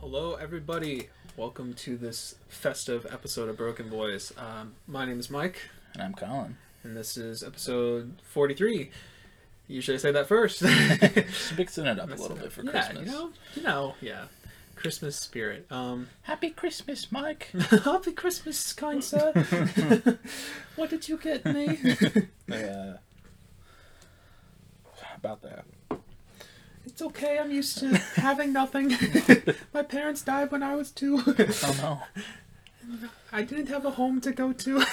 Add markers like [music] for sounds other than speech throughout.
Hello, everybody. Welcome to this festive episode of Broken Boys. Um, my name is Mike, And I'm Colin. and this is episode 43. Usually I say that first. [laughs] [laughs] Just mixing it up a little bit for yeah, Christmas. you know, you know, yeah. Christmas spirit. Um, [laughs] Happy Christmas, Mike. happy Christmas, kind sir. what did you get me? uh, about that. It's okay. I'm used to having nothing. My parents died when I was two. Oh no. I didn't have a home to go to. [laughs]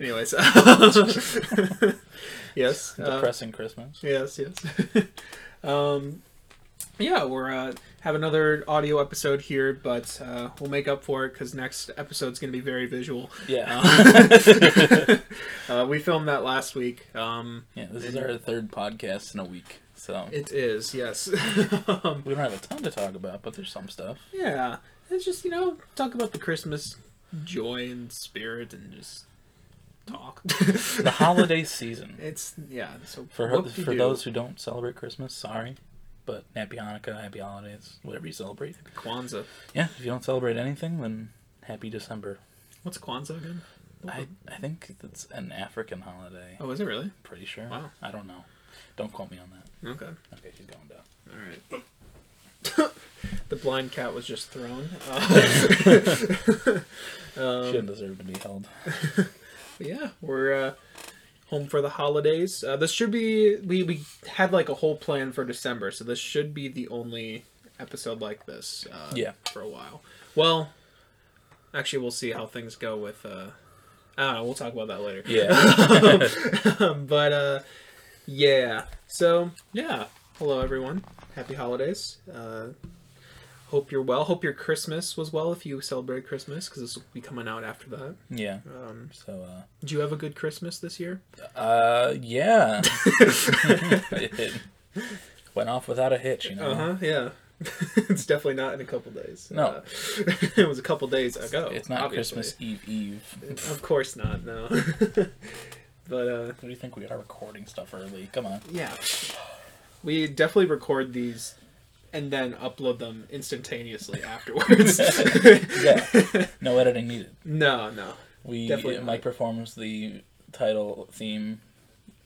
Anyways, [laughs] yes, uh, Depressing Christmas. yes, yes. [laughs] um, yeah, we're uh, have another audio episode here, but uh, we'll make up for it because next episode's gonna be very visual. Yeah. Uh, we filmed that last week. Um, yeah, this is our third podcast in a week. So it is yes. um, we don't have a ton to talk about, but there's some stuff. yeah, it's just you know talk about the Christmas joy and spirit and just talk. [laughs] The holiday season. It's yeah. So For her, for those who don't celebrate Christmas, sorry. But happy Hanukkah, happy holidays, whatever you celebrate. Kwanzaa. Yeah, if you don't celebrate anything, then happy December. What's Kwanzaa again? I, I think it's an African holiday. Oh, is it really? Pretty sure. Wow. I don't know. Don't quote me on that. Okay. Okay, she's going down. All right. [coughs] [coughs] the blind cat was just thrown. Uh, [laughs] she um, didn't deserve to be held. [laughs] yeah, we're uh, home for the holidays. Uh, this should be we we had like a whole plan for December, so this should be the only episode like this. Uh, Yeah. For a while. Well, actually, we'll see how things go with. Uh, I don't know. We'll talk about that later. Yeah. [laughs] but uh yeah so yeah hello everyone happy holidays uh hope you're well hope your christmas was well if you celebrate christmas because this will be coming out after that yeah. um So, did you have a good christmas this year uh, uh, yeah. it [laughs] [laughs] went off without a hitch, you know? uh-huh yeah [laughs] it's definitely not in a couple days No. Uh, it was a couple days ago It's not obviously. Christmas Eve Eve. of course not no but uh What do you think we are recording stuff early? Come on. Yeah. We definitely record these and then upload them instantaneously [laughs] afterwards. [laughs] Yeah. [laughs] No editing needed. No, no. We Definitely not. Mike performs the title theme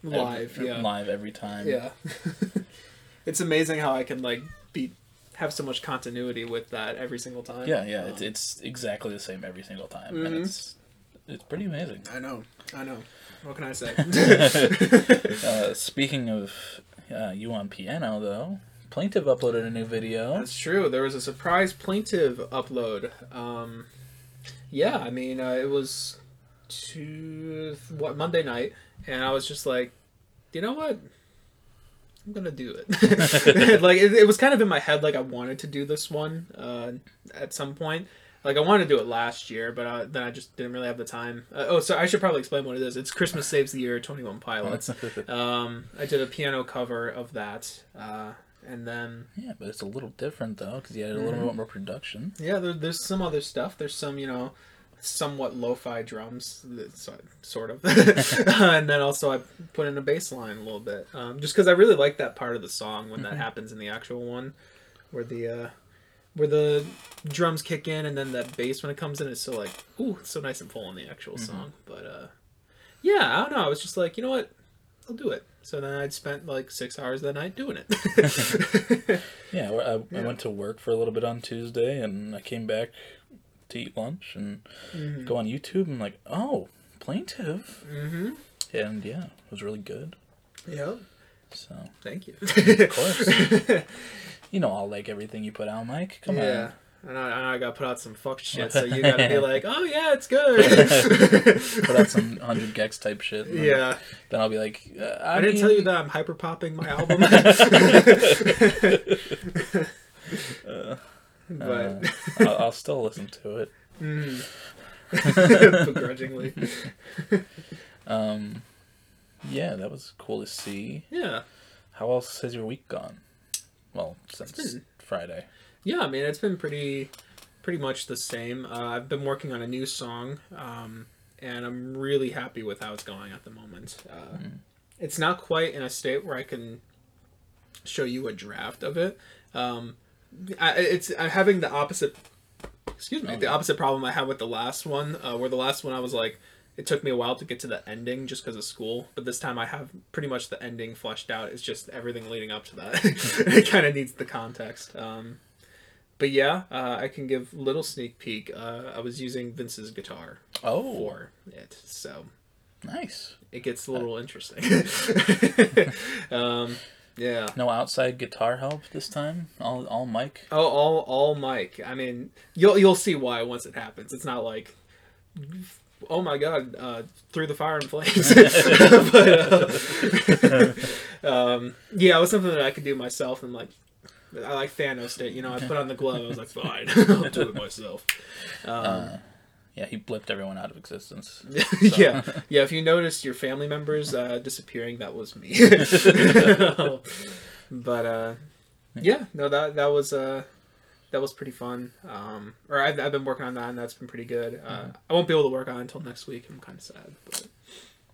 every- Live, yeah. live every time. Yeah. it's amazing how I can like be have so much continuity with that every single time. Yeah, yeah. Um, It's, it's exactly the same every single time, Mhm. and it's it's pretty amazing. I know. I know. What can I say? Uh, speaking of uh, you on piano, though, Plaintive uploaded a new video. That's true. There was a surprise plaintive upload. Um, yeah, I mean, uh, it was to what Monday night, and I was just like, you know what? I'm gonna do it. [laughs] [laughs] like it, it was kind of in my head, like I wanted to do this one uh, at some point. Like I wanted to do it last year, but uh, then I just didn't really have the time. Uh, oh, so I should probably explain what it is. It's Christmas Saves the Year, Twenty One Pilots. [laughs] Um, I did a piano cover of that, uh, and then yeah, but it's a little different though because you had a little Mhm. bit more production. Yeah, there, there's some other stuff. There's some, you know, somewhat lo-fi drums, sort of, [laughs] [laughs] and then also I put in a bass line a little bit, um, just because I really like that part of the song when that Mhm. happens in the actual one, where the uh, where the drums kick in and then that bass when it comes in is so like, ooh, so nice and full in the actual Mhm. song. But uh, yeah, I don't know. I was just like, you know what, I'll do it. So then I'd spent like six hours that night doing it. [laughs] Yeah, I, I Yeah. went to work for a little bit on Tuesday, and I came back to eat lunch and mm-hmm. go on YouTube. and like, oh, Plaintive, mm-hmm. and yeah, it was really good. Yeah. So Thank you. Of course. [laughs] you know I'll like everything you put out, Mike. Come yeah. on. And I, and I gotta put out some fuck [laughs] shit, so you gotta be like, oh yeah, it's good. [laughs] Put out some hundred gecs type shit. then- yeah, Then I'll be like, uh, I, I, didn't mean- tell you that I'm hyper popping my album. [laughs] Uh, but I'll, I'll still listen to it. mm. begrudgingly. Um, yeah, that was cool to see. Yeah, How else has your week gone? Well, since Friday. Yeah. I mean, it's been pretty, pretty much the same. Uh, I've been working on a new song, um, and I'm really happy with how it's going at the moment. Uh, It's not quite in a state where I can show you a draft of it. Um, I, it's I'm having the opposite. Excuse me, the opposite problem I had with the last one, uh, where the last one I was like, it took me a while to get to the ending just because of school, but this time I have pretty much the ending fleshed out. It's just everything leading up to that. [laughs] it kind of needs the context. Um, but yeah, uh, I can give little sneak peek. Uh, I was using Vince's guitar Oh, for it, so nice. it gets a little interesting. [laughs] [laughs] um, yeah. No outside guitar help this time. All all Mike. Oh, all all Mike. I mean, you'll you'll see why once it happens. It's not like, oh my god, uh, through the fire and flames. [laughs] but, uh, um, yeah, it was something that I could do myself, and like, I like Thanos it. You know, I put on the glove. I was like, [laughs] fine, [laughs] I'll do it myself. Um, Yeah, he blipped everyone out of existence. [laughs] yeah, yeah. If you noticed your family members uh, disappearing, that was me. but uh, yeah, no, that that was uh, that was pretty fun. Um, or I've, I've been working on that, and that's been pretty good. Uh, I won't be able to work on it until next week. I'm kind of sad, but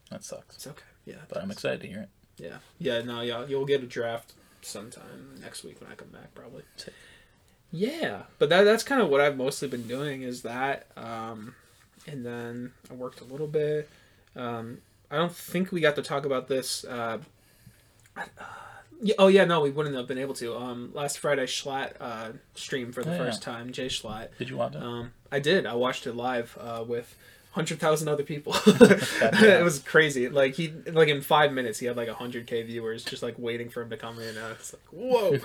That sucks. it's okay. Yeah, But I'm excited to hear it. yeah, yeah. No, yeah, you'll get a draft sometime next week when I come back, probably. Yeah, but that that's kind of what I've mostly been doing is that, um, and then I worked a little bit. Um, I don't think we got to talk about this. Uh, uh, oh yeah, no, we wouldn't have been able to. Um, last Friday, Schlatt uh, streamed for the Oh, yeah. first time. Jschlatt. Did you watch it? Um, I did. I watched it live uh, with hundred thousand other people. [laughs] [laughs] it was crazy. Like he, like in five minutes, he had like hundred k viewers just like waiting for him to come in. Uh, it's like whoa.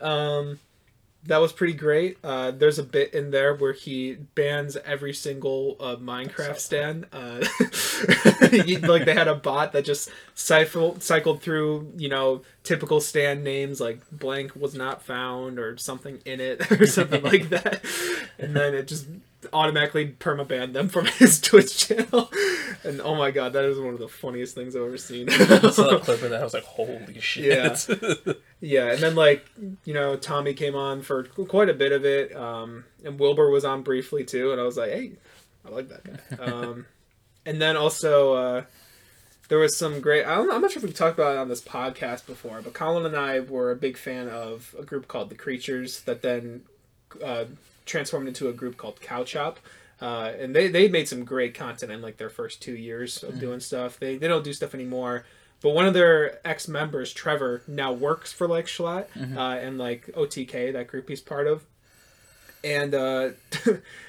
[laughs] um, that was pretty great. Uh, there's a bit in there where he bans every single uh, Minecraft stand. Uh, like they had a bot that just cycled cycled through, you know, typical stand names like blank was not found or something in it or something like that, and then it just automatically permabanned them from [laughs] his Twitch channel. And oh my god, that is one of the funniest things I've ever seen. I saw a clip of that. I was like, holy [laughs] shit. Yeah, [laughs] yeah, and then like you know Tommy came on for quite a bit of it, um, and Wilbur was on briefly too, and I was like, hey, I like that guy. Um, and then also uh, there was some great. I don't, I'm not sure if we've talked about it on this podcast before, but Colin and I were a big fan of a group called the Creatures that then uh, transformed into a group called Cow Chop. Uh, and they, they made some great content in like their first two years of doing stuff. They, they don't do stuff anymore. But one of their ex members, Trevor, now works for like Schlatt uh, and like OTK, that group he's part of. And uh, [laughs]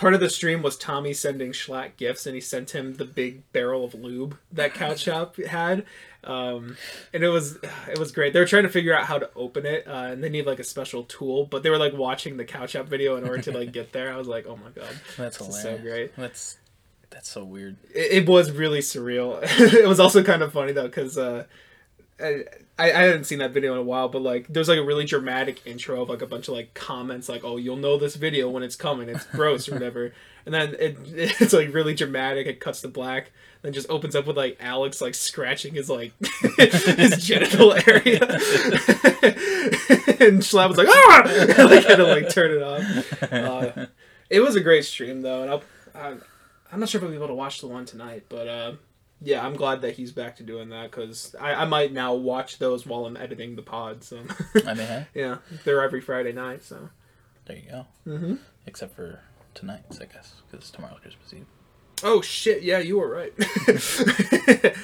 part of the stream was Tommy sending Schlatt gifts, and he sent him the big barrel of lube that Cow [laughs] Chop had. Um, and it was it was great. They were trying to figure out how to open it, uh, and they need like a special tool. But they were like watching the Cow Chop video in order to like get there. I was like, oh my god, [laughs] That's hilarious. so great. That's that's so weird. it, it was really surreal. [laughs] it was also kind of funny though because uh, I, I hadn't seen that video in a while, but like there's like a really dramatic intro of like a bunch of like comments like, "Oh, you'll know this video when it's coming. It's gross or whatever." [laughs] And then it it's like really dramatic. It cuts to black, then just opens up with like Alex like scratching his like [laughs] his genital area, [laughs] and Schlatt was like, "Ah!" like had to like turn it off. Uh, it was a great stream though, and I'll. I, I'm not sure if I'll be able to watch the one tonight, but uh, yeah, I'm glad that he's back to doing that because I, I might now watch those while I'm editing the pod. So I mean, hey, [laughs] yeah, they're every Friday night. So there you go. Mhm. Except for tonight's, I guess, because tomorrow's Christmas Eve. oh shit, yeah, you were right. [laughs]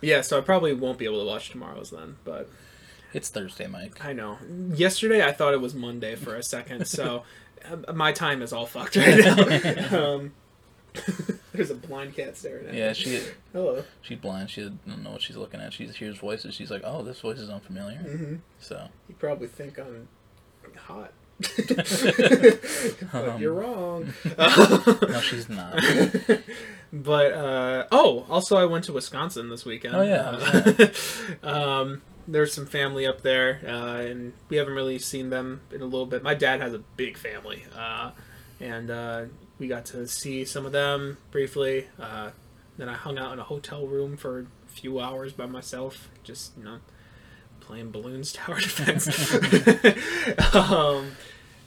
yeah, so I probably won't be able to watch tomorrow's then, but It's Thursday, Mike. I know. Yesterday I thought it was Monday for a second, so [laughs] my time is all fucked right now. um, [laughs] there's a blind cat staring at me. Yeah, she Hello. she's blind. She doesn't know what she's looking at. She hears voices. She's like, "Oh, this voice is unfamiliar." hmm So You probably think I'm hot. [laughs] but Um. you're wrong. [laughs] no, she's not. but uh, oh, also I went to Wisconsin this weekend. Oh, yeah, Uh, um, there's some family up there, uh, and we haven't really seen them in a little bit. My dad has a big family, uh, and uh, we got to see some of them briefly. Uh, then I hung out in a hotel room for a few hours by myself, just you know, playing Bloons [laughs] tower defense. [laughs] um,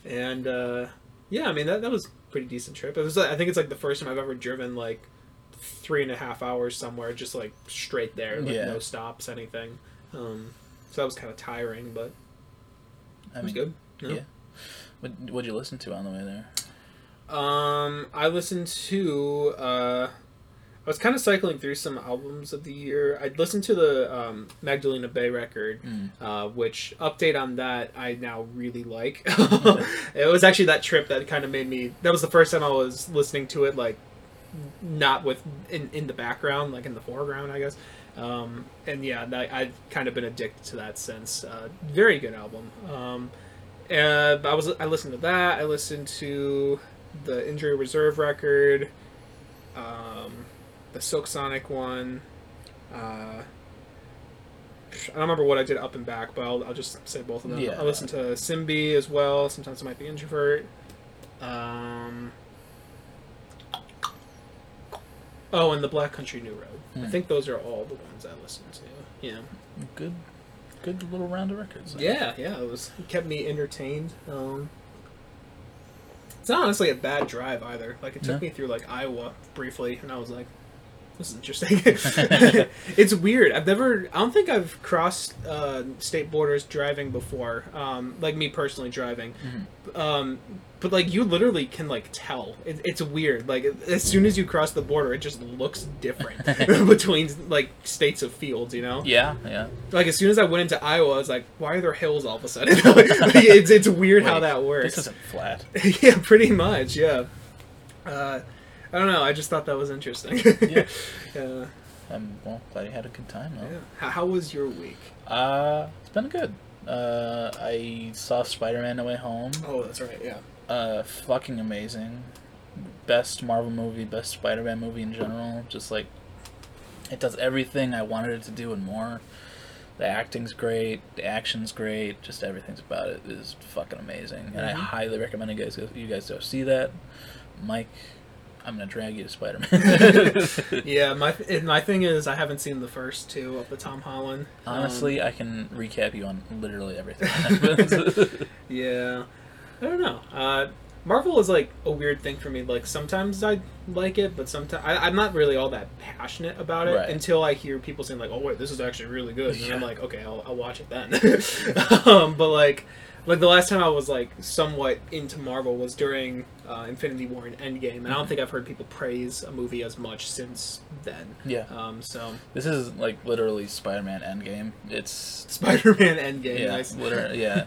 and uh, yeah, I mean that that was a pretty decent trip. It was I think it's like the first time I've ever driven like three and a half hours somewhere, just like straight there, like Yeah. no stops, anything. Um, so that was kind of tiring, but I it was good. you know? yeah. What what'd you listen to on the way there? Um, I listened to. Uh, I was kind of cycling through some albums of the year. I listened to the um, Magdalena Bay record, Mm. uh, which update on that I now really like. [laughs] it was actually that trip that kind of made me. That was the first time I was listening to it like not with in, in the background, like in the foreground, I guess. Um, and yeah, I've kind of been addicted to that since. Uh, very good album. Um, uh, I was I listened to that. I listened to the Injury Reserve record, um, the Silk Sonic one. Uh, I don't remember what I did up and back, but I'll, I'll just say both of them. Yeah. I listened to Simbi as well. Sometimes it might be Introvert. Um, oh, and the Black Country New Road. I Hmm. think those are all the ones I listened to. Yeah. Good, good little round of records. Yeah, yeah, it was it kept me entertained. Um, it's not honestly a bad drive either. Like it took No. me through like Iowa briefly, and I was like, "This is interesting." [laughs] it's weird. I've never. I don't think I've crossed uh, state borders driving before. Um, like me personally driving. Mhm. Um, but like you literally can like tell. It, it's weird. Like as soon as you cross the border, it just looks different [laughs] [laughs] between like states of fields. You know Yeah, yeah. like as soon as I went into Iowa, I was like, "Why are there hills all of a sudden?" It's it's weird how Wait, that This works. isn't flat. yeah, pretty much. Yeah. Uh, I don't know. I just thought that was interesting. [laughs] Yeah. [laughs] yeah. I'm well glad you had a good time though. yeah. How, how was your week? Uh, it's been good. Uh, I saw Spider-Man: No Way Home. Oh, that's right. Yeah. Uh, fucking amazing. Best Marvel movie, best Spider-Man movie in general. Just like it does everything I wanted it to do and more. The acting's great, the action's great, just everything's about it is fucking amazing, and I Mhm. highly recommend you guys you guys go see that. Mike, I'm gonna drag you to Spider-Man. [laughs] [laughs] Yeah. My and my thing is, I haven't seen the first two of the Tom Holland. Um, Honestly, I can recap you on literally everything. [laughs] Yeah. I don't know. Uh, Marvel is like a weird thing for me. Like sometimes I like it, but sometimes I, I'm not really all that passionate about it Right. until I hear people saying like, "Oh wait, this is actually really good," and I'm like, "Okay, I'll, I'll watch it then." um, but like, like the last time I was like somewhat into Marvel was during uh, Infinity War and Endgame, and I don't think I've heard people praise a movie as much since then. yeah, Um, so this is like literally Spider-Man Endgame. It's [laughs] Spider-Man Endgame, yeah, nice. literally, yeah.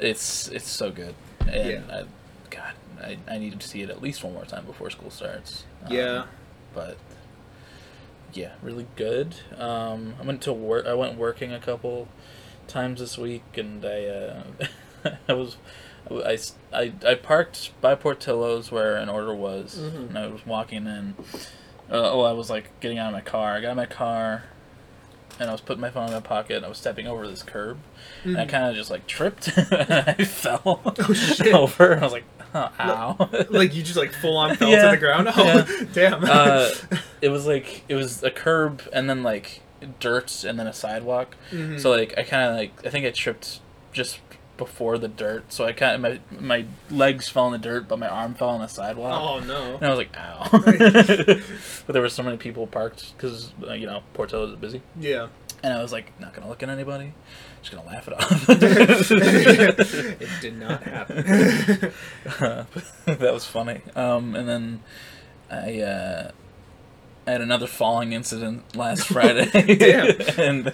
It's it's so good, and Yeah. I, God, I, I need to see it at least one more time before school starts. Um, Yeah. but yeah, really good. Um, I went to work. I went working a couple times this week, and I uh, [laughs] [laughs] I was. I, I, I parked by Portillo's where an order was, Mhm. and I was walking in. Uh, oh, I was like getting out of my car. I got in my car, and I was putting my phone in my pocket. And I was stepping over this curb, and I Mhm. kind of just like tripped. [laughs] I fell Oh, [laughs] shit. over. And I was like, oh, "Ow!" like you just like full on fell Yeah. to the ground. Oh, Yeah. damn. uh, it was like it was a curb and then like dirt and then a sidewalk. Mhm. So like I kind of like I think I tripped just before the dirt. So I kind of my my legs fell in the dirt, but my arm fell on the sidewalk. oh no. And I was like, ow. [laughs] but there were so many people parked because, uh, you know, Portillo's is busy. Yeah. And I was like, not going to look at anybody. Just going to laugh it off. [laughs] it did not happen. [laughs] that was funny. Um, and then I, uh, I had another falling incident last Friday. Damn. and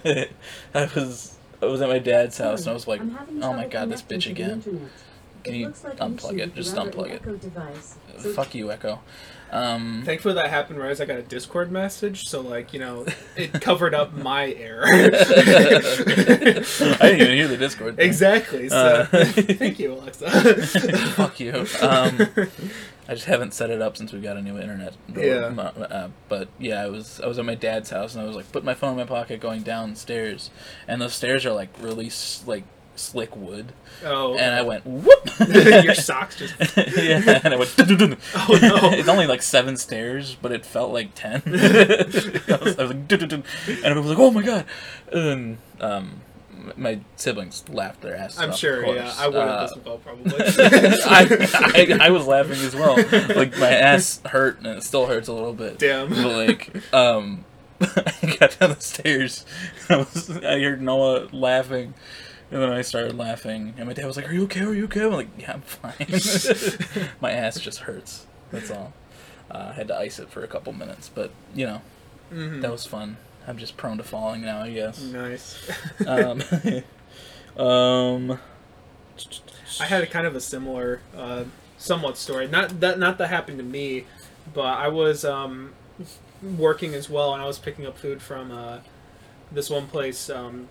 I was I was at my dad's house and I was like, oh my god, this bitch again. Can you like unplug it? Just unplug it. Device. So Fuck you, Echo. Um, Thankfully that happened right as I got a Discord message, so like, you know, it [laughs] covered up my error. [laughs] I didn't even hear the Discord. thing. exactly. So Uh, [laughs] thank you, Alexa. Fuck you. Um, I just haven't set it up since we got a new internet. Yeah. Uh, but yeah, I was I was at my dad's house and I was like put my phone in my pocket going downstairs, and those stairs are like really like slick wood, Oh, and I went whoop. [laughs] your socks [laughs] just. yeah, and I went. "Dun-dun-dun." Oh, no. [laughs] it's only like seven stairs, but it felt like ten. I, was, I was like, "Dun-dun-dun," and I was like, "Oh my god!" And then um, my siblings laughed their asses I'm off. sure. of Yeah. I would have Uh, as [laughs] well probably. I, I, I was laughing as well. Like my ass hurt, and it still hurts a little bit. Damn. But like, um, [laughs] I got down the stairs. I was, I heard Noah laughing, and then I started laughing, and my dad was like, "Are you okay? Are you okay?" I'm like, "Yeah, I'm fine." [laughs] my ass just hurts. That's all. Uh, I had to ice it for a couple minutes, but you know Mhm. that was fun. I'm just prone to falling now, I guess. nice. um, [laughs] [laughs] um, I had a kind of a similar, uh, somewhat story. Not that not that happened to me, but I was um, working as well, and I was picking up food from uh, this one place, um,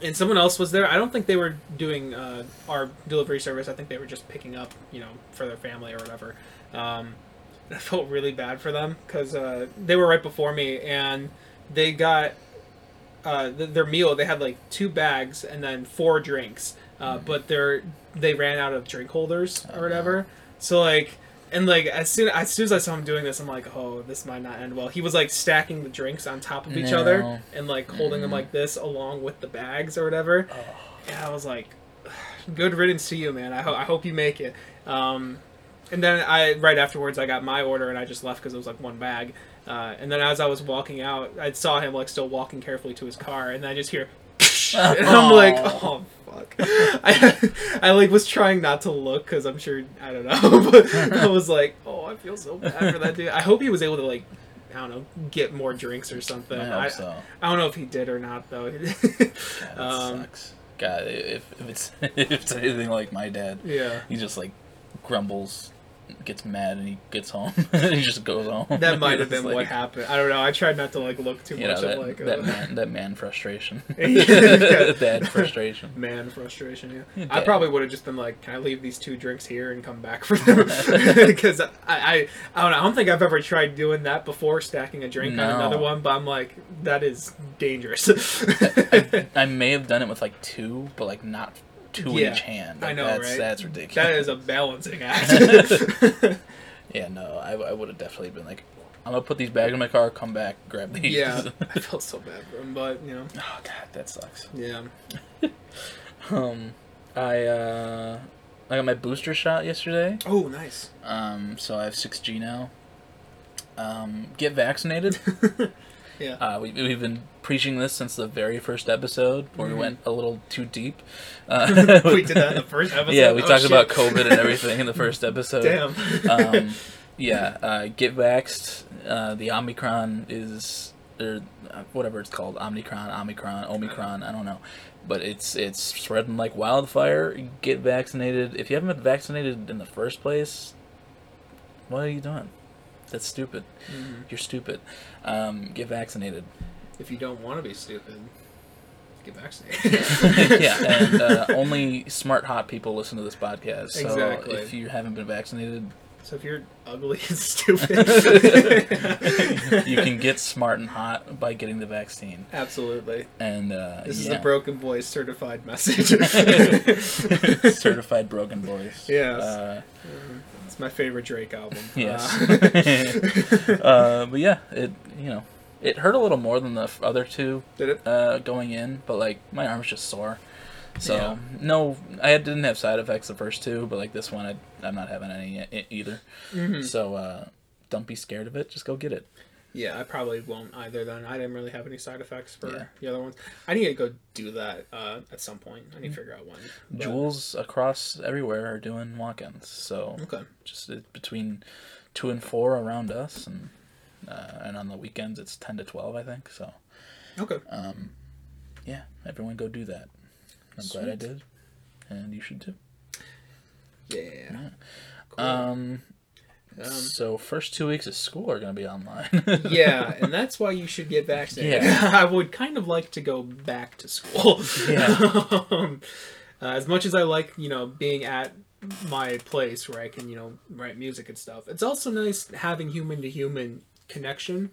and someone else was there. I don't think they were doing uh, our delivery service. I think they were just picking up, you know, for their family or whatever. Um, [laughs] I felt really bad for them because uh, they were right before me, and they got uh, th- their meal. They had like two bags and then four drinks, uh, but they're they ran out of drink holders Oh, or whatever. So like, and like as soon as soon as I saw him doing this, I'm like, oh, this might not end well. He was like stacking the drinks on top of each No. other and like holding them Mm. like this along with the bags or whatever. Oh. Yeah, I was like, [sighs] good riddance to you, man. I, ho- I hope you make it. Um, and then I right afterwards I got my order and I just left because it was like one bag. Uh, and then as I was walking out, I saw him like still walking carefully to his car, and I just hear, [laughs] and I'm like, oh fuck. [laughs] I I like was trying not to look because I'm sure I don't know, [laughs] but I was like, oh, I feel so bad for that dude. I hope he was able to like. I don't know, get more drinks or something. I hope I, so. I don't know if he did or not though. God, that Um, sucks. God, if, if it's if it's anything like my dad, yeah. he just like grumbles, gets mad, and he gets home. [laughs] he just goes home. That might have [laughs] been what happened. I don't know. I tried not to like look too much know at that, like that uh, man that man frustration. [laughs] Dad frustration. man frustration. Yeah, Yeah, I probably would have just been like, "Can I leave these two drinks here and come back for them?" Because I, I, I don't know. I don't think I've ever tried doing that before, stacking a drink on another one. But I'm like, that is dangerous. I, I may have done it with like two, but like not two Yeah, in each hand. I know, that's, right? That's ridiculous. that is a balancing [laughs] act. [laughs] Yeah, no, I, I would have definitely been like, I'm gonna put these bags in my car, come back, grab these. yeah, [laughs] I felt so bad for him, but you know, oh god, that sucks. yeah. Um, I uh, I got my booster shot yesterday. Oh, nice. Um, so I have six G now. Um, get vaccinated. Yeah. Uh, we, we've been preaching this since the very first episode, where Mhm. we went a little too deep. [laughs] Uh, we did that in the [laughs] first episode. Yeah, we Oh, talked shit. about COVID and everything in the first [laughs] episode. Damn. um, yeah, uh, get vaxxed. Uh, the Omicron is, or uh, whatever it's called, Omicron, Omicron, Omicron. I don't know, but it's it's spreading like wildfire. Get vaccinated. If you haven't been vaccinated in the first place, what are you doing? That's stupid. Mhm. You're stupid. Um, get vaccinated. If you don't want to be stupid, get vaccinated. [laughs] yeah, [laughs] and uh, only smart, hot people listen to this podcast. So Exactly. if you haven't been vaccinated, So if you're ugly and stupid, [laughs] you can get smart and hot by getting the vaccine. Absolutely. And uh, This is a broken boys certified message. certified broken voice. Yes. Uh, it's my favorite Drake album. yes. Uh, uh, but yeah, it you know it hurt a little more than the other two did it? uh, going in, but like my arm's just sore. So Yeah. no, I didn't have side effects the first two, but like this one, I, I'm not having any e- either. Mhm. So uh, don't be scared of it. Just go get it. Yeah, I probably won't either. Then I didn't really have any side effects for Yeah. the other ones. I need to go do that uh, at some point. I need to figure out when. But- Jewel-Oscos everywhere are doing walk-ins, so Okay. just uh, between two and four around us, and uh, and on the weekends it's ten to twelve, I think. So Okay. um, yeah, everyone go do that. I'm glad I did, and you should too. Yeah. Cool. Um, Um, so first two weeks of school are going to be online. [laughs] yeah, and that's why you should get vaccinated. Yeah. [laughs] I would kind of like to go back to school. Yeah. [laughs] um, uh, as much as I like, you know, being at my place where I can, you know, write music and stuff. It's also nice having human to human connection,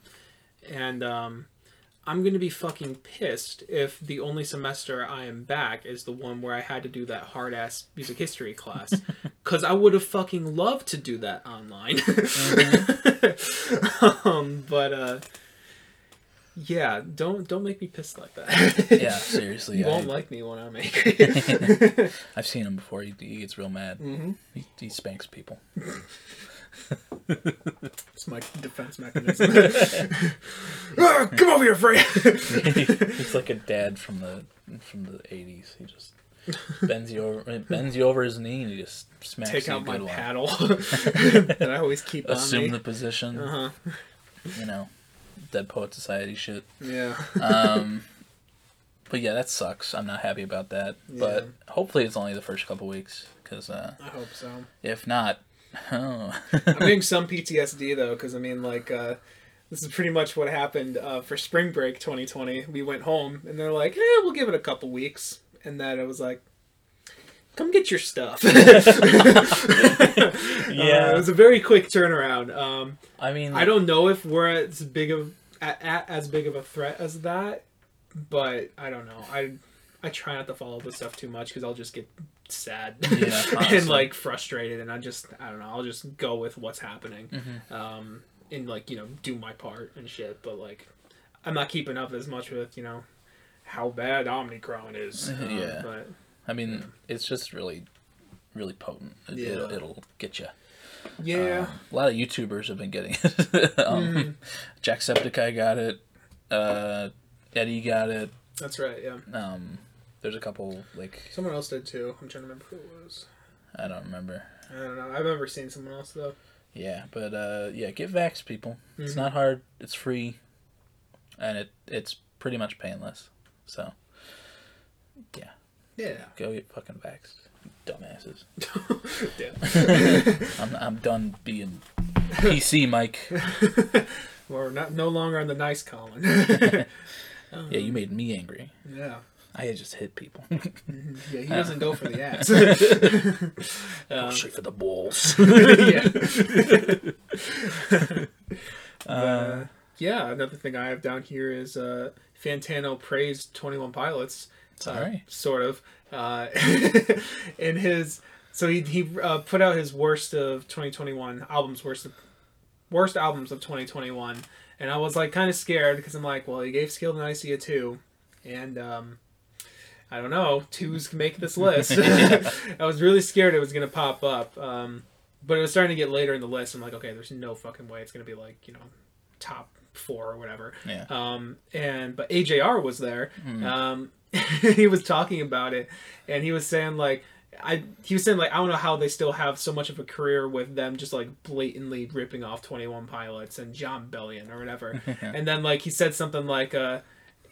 and um, I'm gonna be fucking pissed if the only semester I am back is the one where I had to do that hard ass music history class. [laughs] Cause I would have fucking loved to do that online. [laughs] um, but uh, yeah, don't don't make me pissed like that. Yeah, [laughs] seriously. you won't I, like me when I'm angry. I've seen him before. He, he gets real mad. hmm He, he spanks people. It's my defense mechanism. [laughs] Ah, come over here, Frey. He's [laughs] like a dad from the from the eighties. He just bends you over bends you over his knee and he just smacks Take you out a my one. paddle [laughs] that I always keep on Assume me. the position. Uh huh. You know, Dead Poet Society shit. Yeah. Um, but yeah, that sucks. I'm not happy about that. But hopefully, it's only the first couple weeks. Because uh, I hope so. if not, oh. I'm getting some PTSD though, because I mean, like, uh, this is pretty much what happened uh, for spring break 2020. We went home, and they're like, "Eh, we'll give it a couple weeks," and then it was like, "Come get your stuff." [laughs] Yeah. Uh, it was a very quick turnaround. Um, I mean, I don't know if we're as big of at, at as big of a threat as that, but I don't know. I I try not to follow this stuff too much because I'll just get sad Yeah, [laughs] and like frustrated, and I just I don't know. I'll just go with what's happening, Mhm. um, and like you know do my part and shit. But like I'm not keeping up as much with you know how bad Omicron is. [laughs] Um, Yeah. but I mean, it's just really, really potent. It, Yeah. It'll, it'll get you. yeah. a lot of YouTubers have been getting it. [laughs] um, Mhm. Jacksepticeye got it. Uh, Eddie got it. That's right. Yeah. Um, there's a couple like Someone else did too. I'm trying to remember who it was. I don't remember. I don't know. I remember seeing someone else though. Yeah, but uh, yeah, get vax, people. It's Mhm. not hard. It's free, and it it's pretty much painless. So Yeah. Yeah. Go get fucking vaxxed, dumbasses. [laughs] [laughs] I'm I'm done being [laughs] PC, Mike. We're not no longer on the nice column. Yeah, you made me angry. yeah. I just hit people. [laughs] Yeah, he doesn't go for the ass. [laughs] [laughs] um, for the balls. yeah. Uh, Uh, yeah, another thing I have down here is uh, Fantano praised 21 Pilots. Uh, Sorry. Sort of. Uh, in his. So he, he uh, put out his worst of 2021 albums, worst of, worst albums of 2021. And I was like kind of scared because I'm like, well, he gave Scaled and Icy a 2. And um, I don't know, twos make this list. [laughs] I was really scared it was going to pop up. Um, but it was starting to get later in the list. I'm like, okay, there's no fucking way it's going to be like, you know, top four or whatever. yeah. Um, and but AJR was there. Mm. Um, [laughs] he was talking about it, and he was saying like, I he was saying like I don't know how they still have so much of a career with them just like blatantly ripping off Twenty One Pilots and Jon Bellion or whatever. [laughs] and then like he said something like uh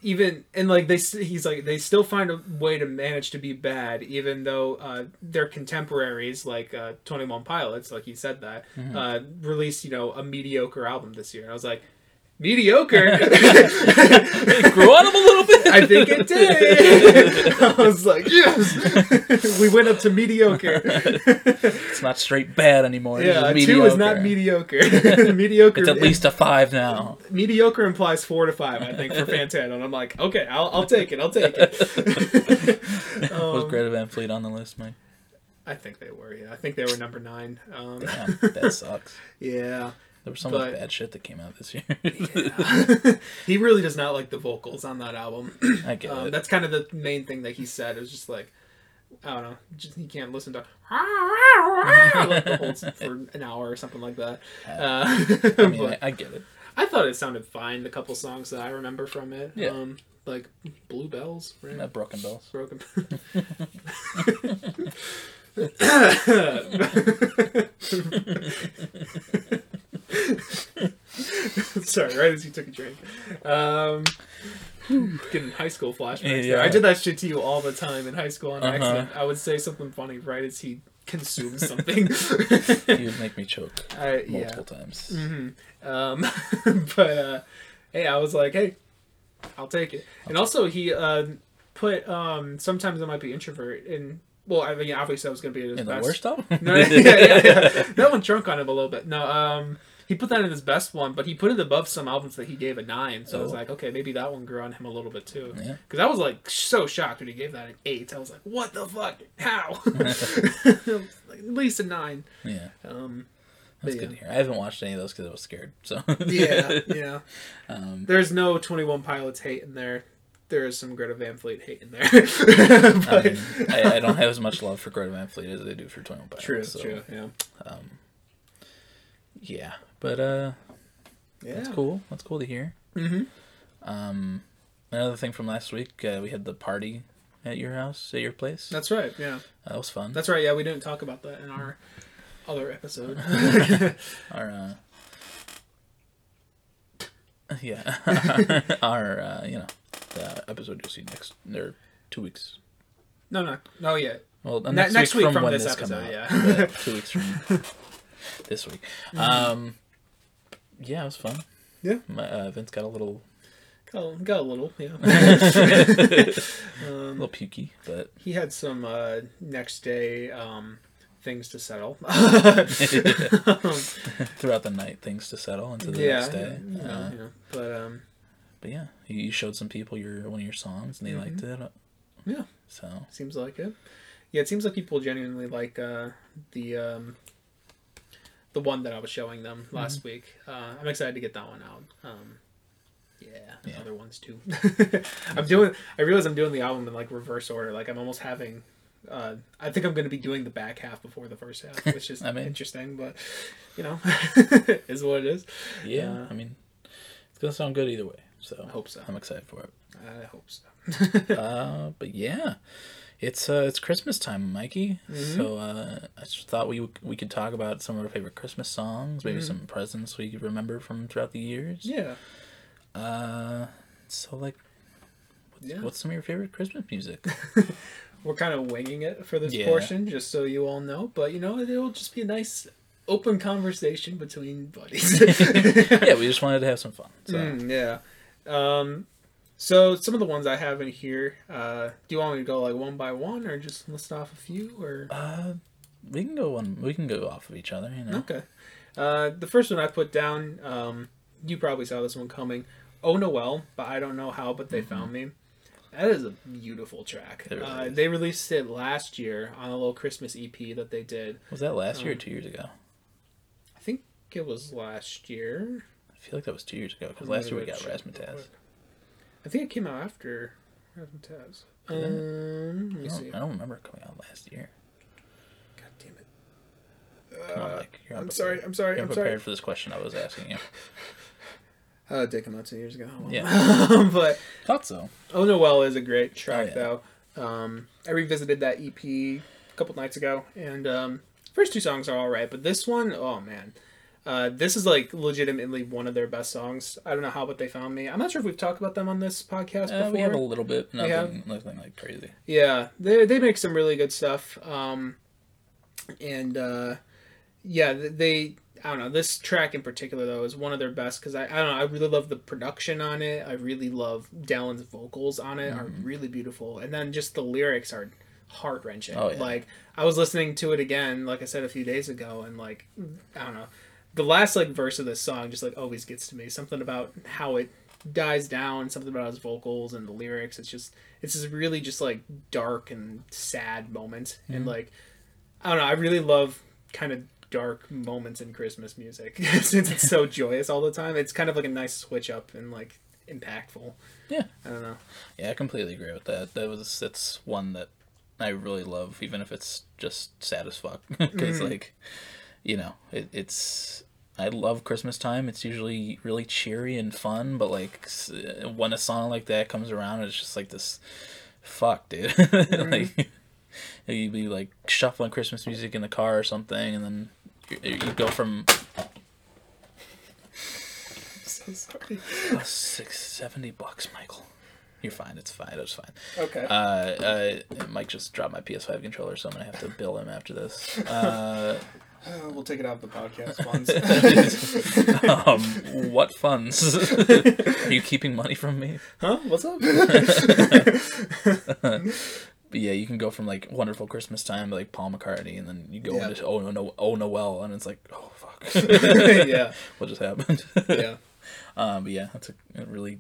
even and like they he's like they still find a way to manage to be bad even though uh their contemporaries like uh 21 pilots like he said that uh released you know a mediocre album this year. And i was like mediocre [laughs] It grew on him a little bit. i think it did [laughs] i was like yes we went up to mediocre It's not straight bad anymore. yeah it's just two is not mediocre. mediocre [laughs] mediocre It's at least a five now. mediocre implies four to five, I think, for Fantano. And I'm like, okay, I'll, I'll take it. I'll take it. Was Um, Greta Van Fleet on the list, Mike? I think they were. Yeah, I think they were number nine. Um, Damn, that sucks. yeah, There was so much bad shit that came out this year. [laughs] [laughs] he really does not like the vocals on that album. [clears throat] I get Um, it. that's kind of the main thing that he said. It was just like, I don't know, just, he can't listen to [laughs] like the whole for an hour or something like that. Uh, I mean, but I, I get it. I thought it sounded fine. The couple songs that I remember from it, Yeah. um, like Blue Bells, right? Not broken bells. Broken. [laughs] Sorry, right as you took a drink. Um, getting high school flashbacks. Yeah. there. I did that shit to you all the time in high school on Uh-huh. accident. I would say something funny right as he consumed something. [laughs] You would make me choke [laughs] I, yeah. multiple times. hmm Um, but uh, hey, I was like, hey, I'll take it. And also, he uh, put um, sometimes I might be introvert and. Well, I mean, obviously, I was gonna be his In the best. worst album? No, yeah, yeah, yeah. That one drunk on him a little bit. No, um, he put that in his best one, but he put it above some albums that he gave a nine. So I was Oh. like, okay, maybe that one grew on him a little bit too. Yeah. Because I was like so shocked when he gave that an eight. I was like, what the fuck? How? like, [laughs] [laughs] at least a nine. Yeah, Um, that's But good yeah. to hear. I haven't watched any of those because I was scared. So [laughs] yeah, yeah. um, There's no Twenty One Pilots hate in there. There is some Greta Van Fleet hate in there. I, mean, I, I don't have as much love for Greta Van Fleet as I do for Twenty One Pilots. true, so, true. Yeah, Um, yeah, but uh, yeah. that's cool. That's cool to hear. Mm-hmm. Um, another thing from last week, uh, we had the party at your house, at your place. That's right. Yeah, that was fun. that's right. Yeah, we didn't talk about that in our other episode. [laughs] [laughs] our uh, [laughs] yeah, our uh, you know the episode you'll see next or two weeks. no, no, no. Yeah, Well, Ne- next, next week, week from, from when this this, episode, out. yeah. two weeks from this week. Um, yeah, it was fun. Yeah. My, uh, Vince got a little, got a, got a little. Yeah. [laughs] [laughs] a um, little pukey, but he had some uh, next day um, things to settle. [laughs] throughout the night, things to settle into the yeah, next day. Yeah, Uh, you know, but um, but yeah, you, you showed some people your one of your songs, and they liked it. Mm-hmm. Yeah. So seems like it. Yeah, it seems like people genuinely like uh, the um, the one that I was showing them last week. Uh, I'm excited to get that one out. Um, yeah, Yeah. other ones too. [laughs] I'm doing. I realize I'm doing the album in like reverse order. Like I'm almost having. Uh, I think I'm going to be doing the back half before the first half, which is [laughs] I mean- interesting, but you know, [laughs] is what it is. yeah, Uh, I mean, it's gonna sound good either way. So I hope so. I'm excited for it. I hope so. uh, but yeah, it's uh, it's Christmas time, Mikey. Mm-hmm. So uh, I just thought we we could talk about some of our favorite Christmas songs, maybe Mhm. some presents we could remember from throughout the years. yeah, Uh, so like, what's, Yeah. what's some of your favorite Christmas music? [laughs] we're kind of winging it for this Yeah. portion, just so you all know. But you know, it'll just be a nice open conversation between buddies. [laughs] yeah, we [laughs] just wanted to have some fun. So Mm, yeah. Um, so some of the ones I have in here. Uh, do you want me to go like one by one, or just list off a few? Or uh, we can go one. We can go off of each other. You know. okay. Uh, the first one I put down. Um, you probably saw this one coming. Oh Noel, but I don't know how, but they found me. That is a beautiful track. Really uh, they released it last year on a little Christmas EP that they did. Was that last year or Um, two years ago? I think it was last year. I feel like that was two years ago because last year we got quick. I think it came out after it? Um, let I me see. don't, I don't remember it coming out last year. God damn it. Come on, Mike. You're I'm sorry. I'm sorry. You're I'm unprepared sorry. for this question I was asking you. [laughs] Uh, did come out two years ago. Yeah. [laughs] but Thought so. Oh Noel is a great track Oh, though. Um, I revisited that EP a couple nights ago, and um, first two songs are all right, but this one, oh man, uh, this is like legitimately one of their best songs. I don't know how, but they found me. I'm not sure if we've talked about them on this podcast Uh, before. we have a little bit. We have? Nothing, nothing like crazy. Yeah, they they make some really good stuff. Um, and uh, yeah, they I don't know this track in particular though is one of their best because I I don't know I really love the production on it. I really love Dallon's vocals on it are really beautiful, and then just the lyrics are heart wrenching. Oh, yeah. Like I was listening to it again, like I said a few days ago, and like I don't know. The last like verse of this song just like always gets to me. Something about how it dies down, something about his vocals and the lyrics. It's just it's this really just like dark and sad moment and mm-hmm. like i don't know i really love kind of dark moments in christmas music [laughs] since it's so [laughs] joyous all the time it's kind of like a nice switch up and like impactful Yeah. i don't know Yeah, I completely agree with that. That was that's one that I really love, even if it's just sad as fuck. [laughs] Because mm-hmm. like, you know, it, it's I love Christmas time. It's usually really cheery and fun, but like when a song like that comes around, it's just like this. Fuck, dude. [laughs] Mm-hmm. like you'd be like shuffling Christmas music in the car or something, and then you, you go from so sorry oh, six seventy bucks, Michael. You're fine. It's fine. It's fine. okay Uh, uh, Mike just dropped my PS5 controller, so I'm gonna have to bill him after this. [laughs] Uh, Uh, we'll take it out of the podcast [laughs] funds [laughs] um, what funds? Are you keeping money from me? huh what's up but yeah, you can go from like Wonderful Christmas Time to like Paul McCartney, and then you go Yeah. into Oh no, Oh Noel, and it's like oh fuck, Yeah. what just happened? Yeah. Um, but yeah, that's a, a really,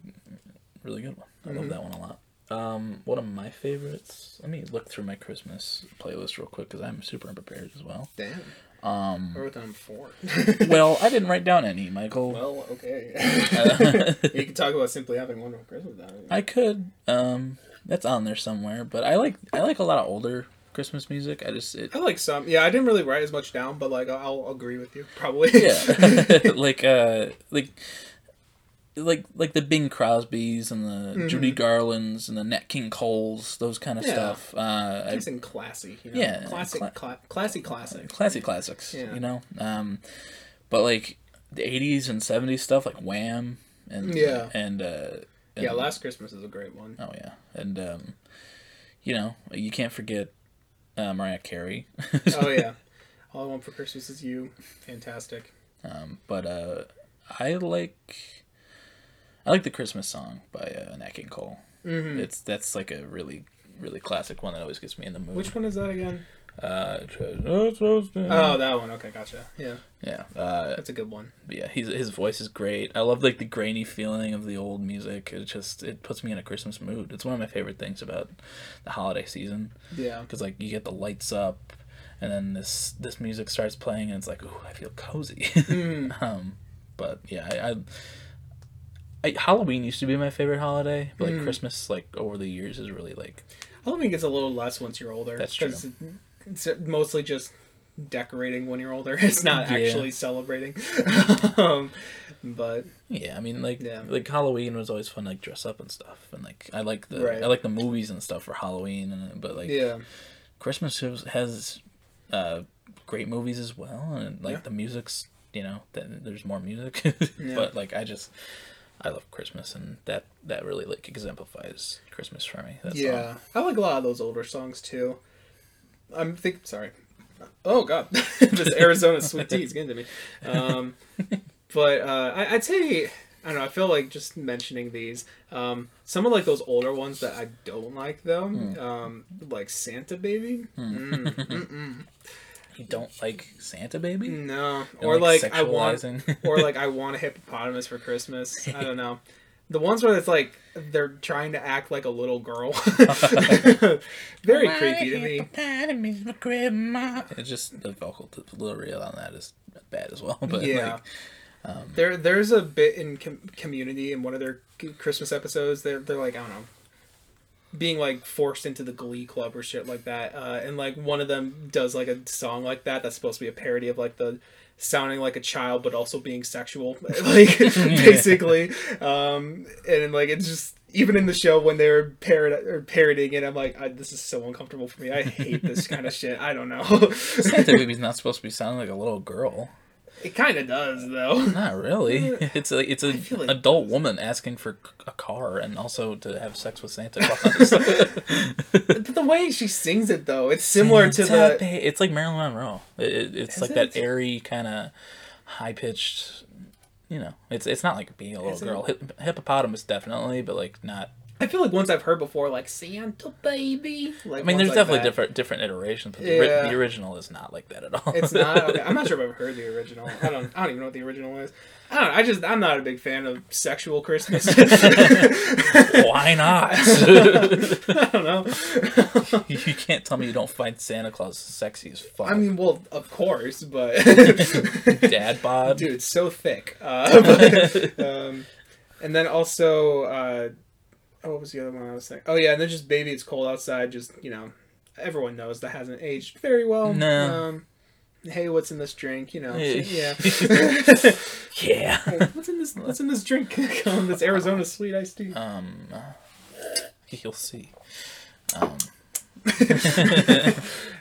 really good one. I love Mhm. that one a lot. Um, one of my favorites. Let me look through my Christmas playlist real quick because I'm super unprepared as well. Damn. Um, I wrote down four. [laughs] well, I didn't write down any, Michael. well, okay. [laughs] You can talk about simply having one Christmas. Down. I could. Um, that's on there somewhere. But I like I like a lot of older Christmas music. I just it, I like some. Yeah, I didn't really write as much down, but like I'll, I'll agree with you probably. yeah, [laughs] like uh, like like like the Bing Crosbys and the Judy Garlands and the Nat King Coles, those kind of Yeah. stuff. Uh, I, Nice and classy. You know? Yeah, Classic. cla- cla- classy. Classic. classy classics, Yeah. you know. Um, but like the '80s and '70s stuff, like Wham and Yeah. and, uh, and Yeah, Last Christmas is a great one. oh yeah, and um, you know you can't forget uh, Mariah Carey. oh [laughs] yeah. All I want for Christmas is you. Fantastic. Um, but uh, I like I like the Christmas song by uh, Nat King Cole. hmm It's that's like a really really classic one that always gets me in the mood. Which one is that again? Uh, Oh, that one. Okay, gotcha. Yeah, yeah. Uh, that's a good one. yeah, he's, his voice is great. I love like the grainy feeling of the old music. It just it puts me in a Christmas mood. It's one of my favorite things about the holiday season Yeah. because like you get the lights up, and then this this music starts playing, and it's like, ooh, I feel cozy. [laughs] Mm. um, but yeah, I, I, I Halloween used to be my favorite holiday, but like Mm. Christmas, like over the years, is really like Halloween gets a little less once you're older. That's true. It's mostly just decorating when you're older. [laughs] It's not Yeah. actually celebrating. [laughs] um, but yeah. I mean, like Yeah. like Halloween was always fun, like dress up and stuff, and like I like the Right. I like the movies and stuff for Halloween, and but like yeah, Christmas has, has uh, great movies as well, and like Yeah. the music's you know that there's more music, [laughs] but like I just I love Christmas, and that that really like exemplifies Christmas for me. That yeah. song. I like a lot of those older songs too. I'm think sorry. Oh god, [laughs] this Arizona sweet tea is getting to me. Um, [laughs] but uh, I, I'd say I don't know. I feel like just mentioning these. Um, some of like those older ones that I don't like though, um, like Santa Baby. Mm, mm-mm. [laughs] You don't like Santa Baby? No, or don't like, I want, sexualizing? [laughs] or like I want a hippopotamus for Christmas. I don't know. The ones where it's like they're trying to act like a little girl. [laughs] Very creepy to me. It's just the vocal the little delivery on that is bad as well. [laughs] But Yeah. like, um, There, there's a bit in com- Community in one of their Christmas episodes. They're they're like I don't know, being like forced into the Glee Club or shit like that. Uh, and like one of them does like a song like that that's supposed to be a parody of like the sounding like a child but also being sexual, [laughs] like [laughs] basically. Um, and like it's just even in the show when they're parrot or parodying it, I'm like, I, this is so uncomfortable for me. I hate this kind of [laughs] shit. I don't know. Santa Baby's not supposed to be sounding like a little girl. It kind of does though. [laughs] Not really. [laughs] [laughs] It's a it's an like adult woman asking for a car and also to have sex with Santa Claus. But the way she sings it though, it's similar to the Ba- It's like Marilyn Monroe. It, it- it's Is like that airy kind of high pitched. You know, it's it's not like being a little Is it? girl. Hip, hippopotamus definitely, but like not. I feel like once I've heard before, like Santa baby. Like I mean, there's like definitely that. different different iterations, but the, Yeah. the original is not like that at all. It's not. [laughs] Okay. I'm not sure if I've heard the original. I don't. I don't even know what the original is. I don't. Know, I just. I'm not a big fan of sexual Christmas. [laughs] [laughs] Why not? I don't know. you can't tell me you don't find Santa Claus sexy as fuck. I mean, well, of course, but Dad bod. dude, it's so thick. Uh, but, um, and then also, uh, oh, what was the other one I was saying? Oh yeah, and then just baby, it's cold outside. Just you know, everyone knows that hasn't aged very well. No. Um, hey, what's in this drink? You know, Yeah. yeah. [laughs] [laughs] Yeah. what's in this? What's in this drink? [laughs] Um, this Arizona sweet iced tea. Um, uh, you'll see. Um,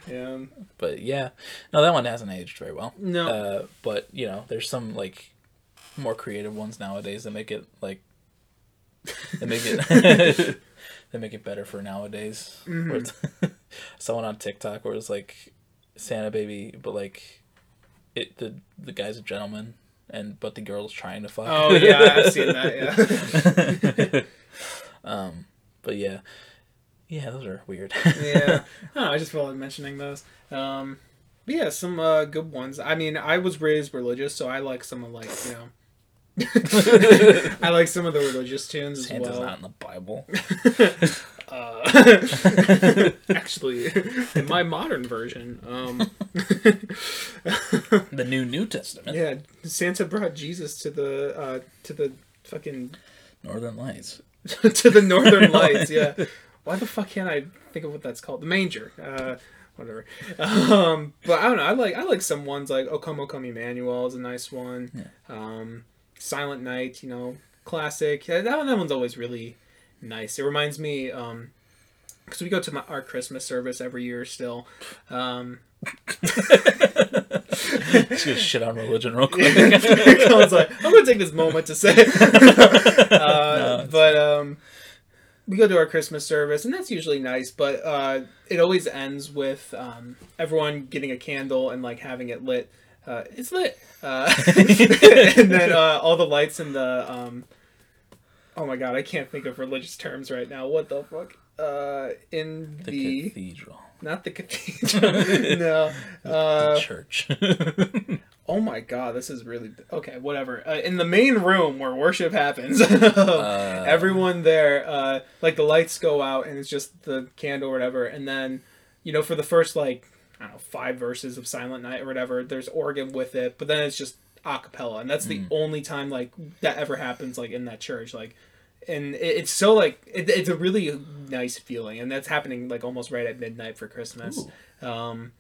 Yeah. but yeah, no, that one hasn't aged very well. No. Uh, but you know, there's some like more creative ones nowadays that make it like they make it [laughs] [laughs] they make it better for nowadays. Mm-hmm. Someone [laughs] on TikTok where it's like Santa baby, but like it the the guy's a gentleman and but the girl's trying to fuck. Oh yeah, I've seen that. Yeah. um, but yeah, Yeah, those are weird. yeah, I, I just felt like mentioning those. Um, but yeah, some uh, good ones. I mean, I was raised religious, so I like some of like you know. [laughs] I like some of the religious tunes as Santa's well. not in the Bible. [laughs] Uh, [laughs] actually, in my modern version, um, The New New Testament. yeah, Santa brought Jesus to the uh, to the fucking Northern Lights. to the Northern Lights. Yeah, why the fuck can't I think of what that's called? The manger. Uh, whatever. Um, but I don't know. I like I like some ones like O Come O Come Emmanuel is a nice one. Um, Silent Night, you know, classic. That one, that one's always really nice. It reminds me um because we go to my, our Christmas service every year still. Um, Just gonna shit on religion real quick. [laughs] Colin's like, I'm gonna take this moment to say, [laughs] uh, but um, we go to our Christmas service, and that's usually nice. But uh, it always ends with um, everyone getting a candle and like having it lit. Uh, it's lit, uh, [laughs] and then uh, all the lights in the. Um, oh my god, I can't think of religious terms right now. What the fuck? Uh, in The the, cathedral. not the cathedral, [laughs] no. The Uh, church. [laughs] Oh my god, this is really okay. Whatever. Uh, in the main room where worship happens, Uh. everyone there, uh, like the lights go out and it's just the candle or whatever, and then you know for the first like I don't know five verses of Silent Night or whatever, there's organ with it, but then it's just a cappella, and that's the only time like that ever happens like in that church, like. And it- it's so like it, it's a really nice feeling, and that's happening like almost right at midnight for Christmas. Um,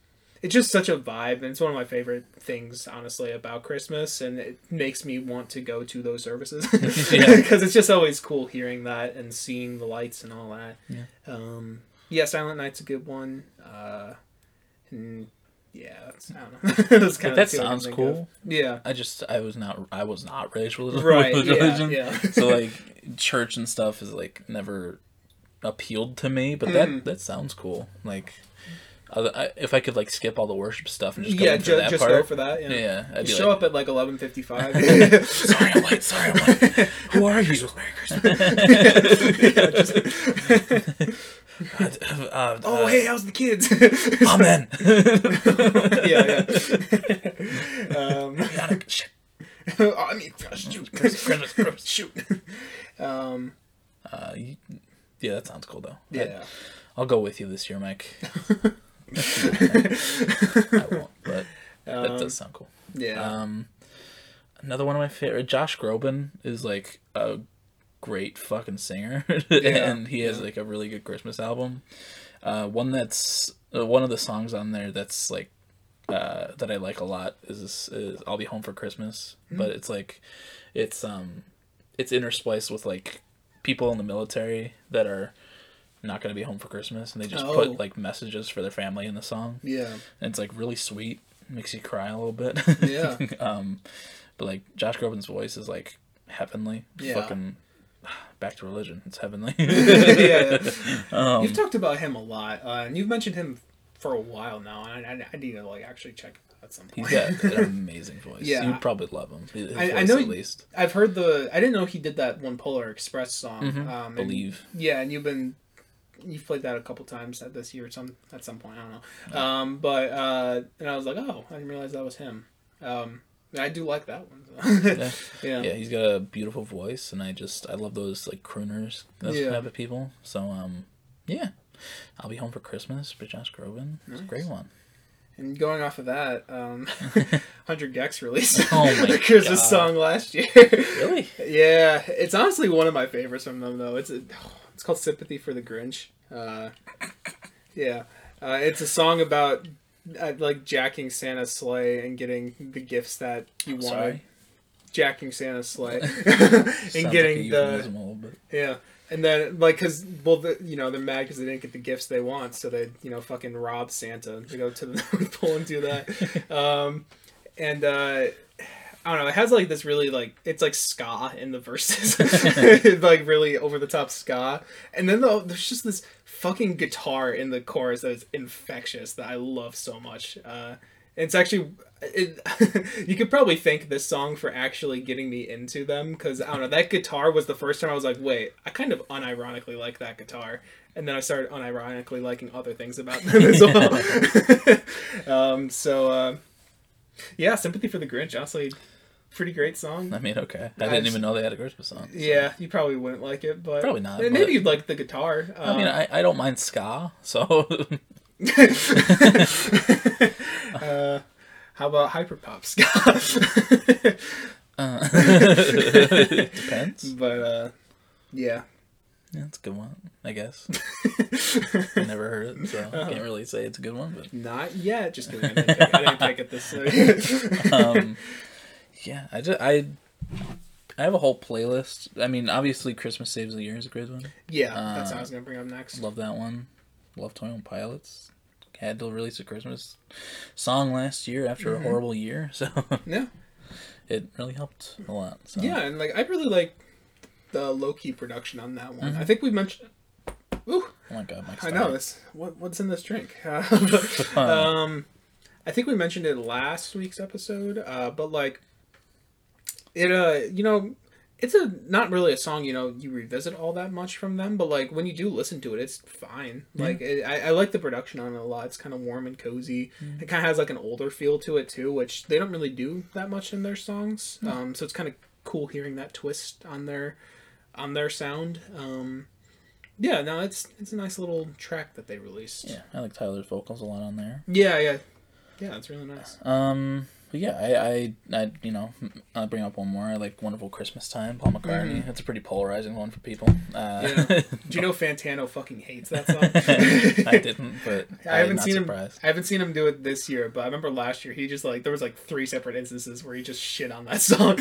it's just such a vibe and it's one of my favorite things honestly about christmas and it makes me want to go to those services because [laughs] [laughs] Yeah. it's just always cool hearing that and seeing the lights and all that Yeah. um yeah silent night's a good one uh and yeah that's, i don't know [laughs] that's kind Like, of that sounds cool. yeah I just I was not I was not raised with [laughs] [laughs] right with yeah, religion. yeah. so like church and stuff is like never appealed to me, but that Mm. that sounds cool. Like I, I, if I could like skip all the worship stuff and just go yeah ju- that just part, go for that yeah, yeah, I'd show like, up at like 11.55 sorry I'm late, sorry I'm late. Who are you? Yeah, just- Uh, [laughs] uh, oh hey how's the kids [laughs] Amen. [laughs] yeah, yeah. um, oh, I mean, shoot, Christmas, Christmas. shoot. Um, Uh, you, yeah, that sounds cool though. yeah. I'll go with you this year, Mike. I won't, but that Um, does sound cool. yeah. Um, another one of my favorite, Josh Groban, is like a great fucking singer, [laughs] and he has yeah. like a really good Christmas album. Uh, one that's uh, one of the songs on there that's like uh, that I like a lot is, is "I'll Be Home for Christmas," Hmm. but it's like it's um it's interspliced with like people in the military that are not going to be home for Christmas, and they just Oh. put like messages for their family in the song, yeah. and it's like really sweet, makes you cry a little bit. Yeah. [laughs] um, but like Josh Groban's voice is like heavenly. Yeah. Fucking back to religion. It's heavenly. [laughs] [laughs] yeah. um, You've talked about him a lot, uh, and you've mentioned him for a while now, and I, I need to like actually check at some he's point. got an [laughs] amazing voice. Yeah. You'd probably love him. His I- I know at least. I've heard the. I didn't know he did that one Polar Express song. Mhm. Um, and- Believe. Yeah, and you've been you've played that a couple times at this year at some at some point. I don't know. Um, but uh, and I was like, oh, I didn't realize that was him. Um, and I do like that one. Yeah. [laughs] yeah. Yeah, he's got a beautiful voice, and I just I love those like crooners, those Yeah. type of people. So um, yeah, I'll be home for Christmas. But Josh Groban, it's a great one. And going off of that, um, [laughs] Hundred gecs released [laughs] Oh Christmas God. song last year. Really? yeah, it's honestly one of my favorites from them though. It's a, it's called "Sympathy for the Grinch." Uh, yeah, uh, it's a song about uh, like jacking Santa's sleigh and getting the gifts that you wanted. Sorry. Jacking Santa's sleigh [laughs] [laughs] and getting a the yeah. And then, like, cause well, the, you know, they're mad because they didn't get the gifts they want, so they, you know, fucking rob Santa. They go to the [laughs] North Pole and do that. Um, and uh, I don't know. It has like this really like it's like ska in the verses, [laughs] [laughs] like really over the top ska. And then the, there's just this fucking guitar in the chorus that is infectious that I love so much. Uh, It's actually it, [laughs] you could probably thank this song for actually getting me into them because I don't know that guitar was the first time I was like, wait, I kind of unironically like that guitar, and then I started unironically liking other things about them as well. um, so uh, yeah, sympathy for the Grinch, honestly, pretty great song. I mean, okay. I I didn't just- even know they had a Christmas song. so- Yeah, you probably wouldn't like it, but Probably not, Maybe but- you'd like the guitar. I mean, Um, I, I don't mind ska, so [laughs] [laughs] uh, how about hyperpop ska? uh, [laughs] depends. but uh, yeah. Yeah, it's a good one, I guess. I never heard it, so Uh-huh. can't really say it's a good one. But Not yet. Just kidding. I didn't pick, I didn't pick it this. um, yeah, I just I I have a whole playlist. I mean, obviously, Christmas Saves the Year is a great one. yeah, that's Uh, what I was gonna bring up next. Love that one. Love Twenty One Pilots. Had to release a Christmas song last year after Mm-hmm. a horrible year, [laughs] so Yeah, it really helped a lot. So. yeah, and like I really like the low key production on that one. Mm-hmm. I think we mentioned. Ooh, Oh my god, Mike's I know this. What what's in this drink? [laughs] um, I think we mentioned it last week's episode. Uh, but like, it uh, you know, it's a not really a song you know you revisit all that much from them. But like when you do listen to it, it's fine. Like it, I, I like the production on it a lot. It's kind of warm and cozy. It kind of has like an older feel to it too, which they don't really do that much in their songs. Um, so it's kind of cool hearing that twist on their on their sound. Um, yeah, no, it's it's a nice little track that they released. Yeah, I like Tyler's vocals a lot on there. Yeah, yeah, yeah. It's really nice. Um, but yeah, I, I, I, you know, I'll bring up one more. I like "Wonderful Christmas Time," Paul McCartney. That's a pretty polarizing one for people. Uh, Mm-hmm. Yeah. Do you know Fantano fucking hates that song? [laughs] I didn't, but [laughs] I haven't not seen surprised. him. I haven't seen him do it this year, but I remember last year he just like there was like three separate instances where he just shit on that [laughs] song.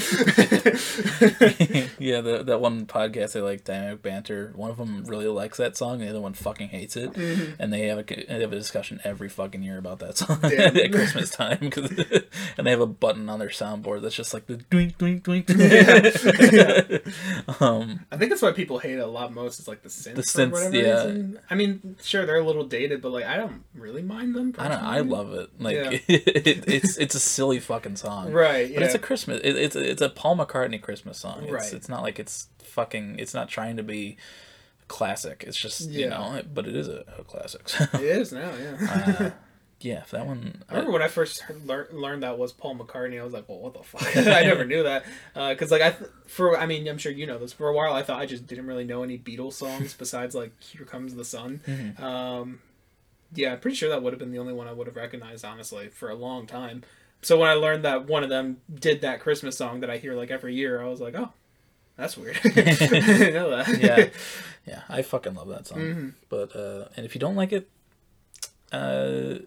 yeah, the, that one podcast they like dynamic banter. One of them really likes that song, and the other one fucking hates it. And they have a they have a discussion every fucking year about that song at Christmas time. 'cause- and they have a button on their soundboard that's just like the doink doink doink. [laughs] [laughs] um, I think that's why people hate it a lot most. Is like the synths. The for synths, whatever yeah. reason. I mean, sure they're a little dated, but like I don't really mind them. I don't. I love it. Like Yeah. [laughs] it, it's it's a silly fucking song. Right. But Yeah. it's a Christmas. It, it's a, it's a Paul McCartney Christmas song. It's, Right. It's not like it's fucking. It's not trying to be classic. It's just you know. But it is a, a classic. it is now. Yeah. uh, yeah, if that one. I remember when I first lear- learned that was Paul McCartney. I was like, "Well, what the fuck?" [laughs] I never knew that because, like, I th- for I mean, I'm sure you know this. For a while, I thought I just didn't really know any Beatles songs [laughs] besides like "Here Comes the Sun." Mhm. Um, yeah, I'm pretty sure that would have been the only one I would have recognized, honestly, for a long time. So when I learned that one of them did that Christmas song that I hear like every year, I was like, "Oh, that's weird." [laughs] I that. yeah, yeah, I fucking love that song. Mhm. But uh, and if you don't like it, uh,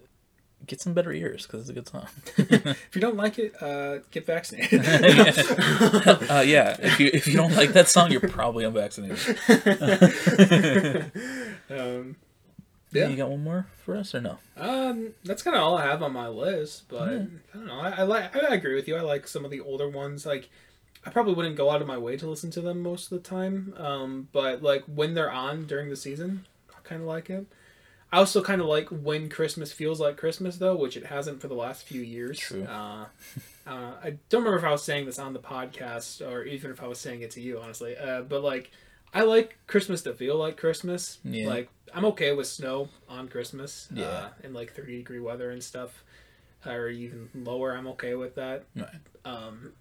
get some better ears because it's a good song. [laughs] if you don't like it, uh, get vaccinated. [laughs] uh, yeah, if you if you don't like that song, you're probably unvaccinated. [laughs] um, Yeah. You got one more for us or no? Um, that's kind of all I have on my list, but I don't know. I, I like. I agree with you. I like some of the older ones. Like, I probably wouldn't go out of my way to listen to them most of the time. Um, but like when they're on during the season, I kind of like it. I also kind of like when Christmas feels like Christmas, though, which it hasn't for the last few years. True. Uh, uh, I don't remember if I was saying this on the podcast or even if I was saying it to you, honestly. Uh, but like, I like Christmas to feel like Christmas. Yeah. Like, I'm okay with snow on Christmas. Yeah. Uh, and like 30 degree weather and stuff, or even lower. I'm okay with that. Right. Um,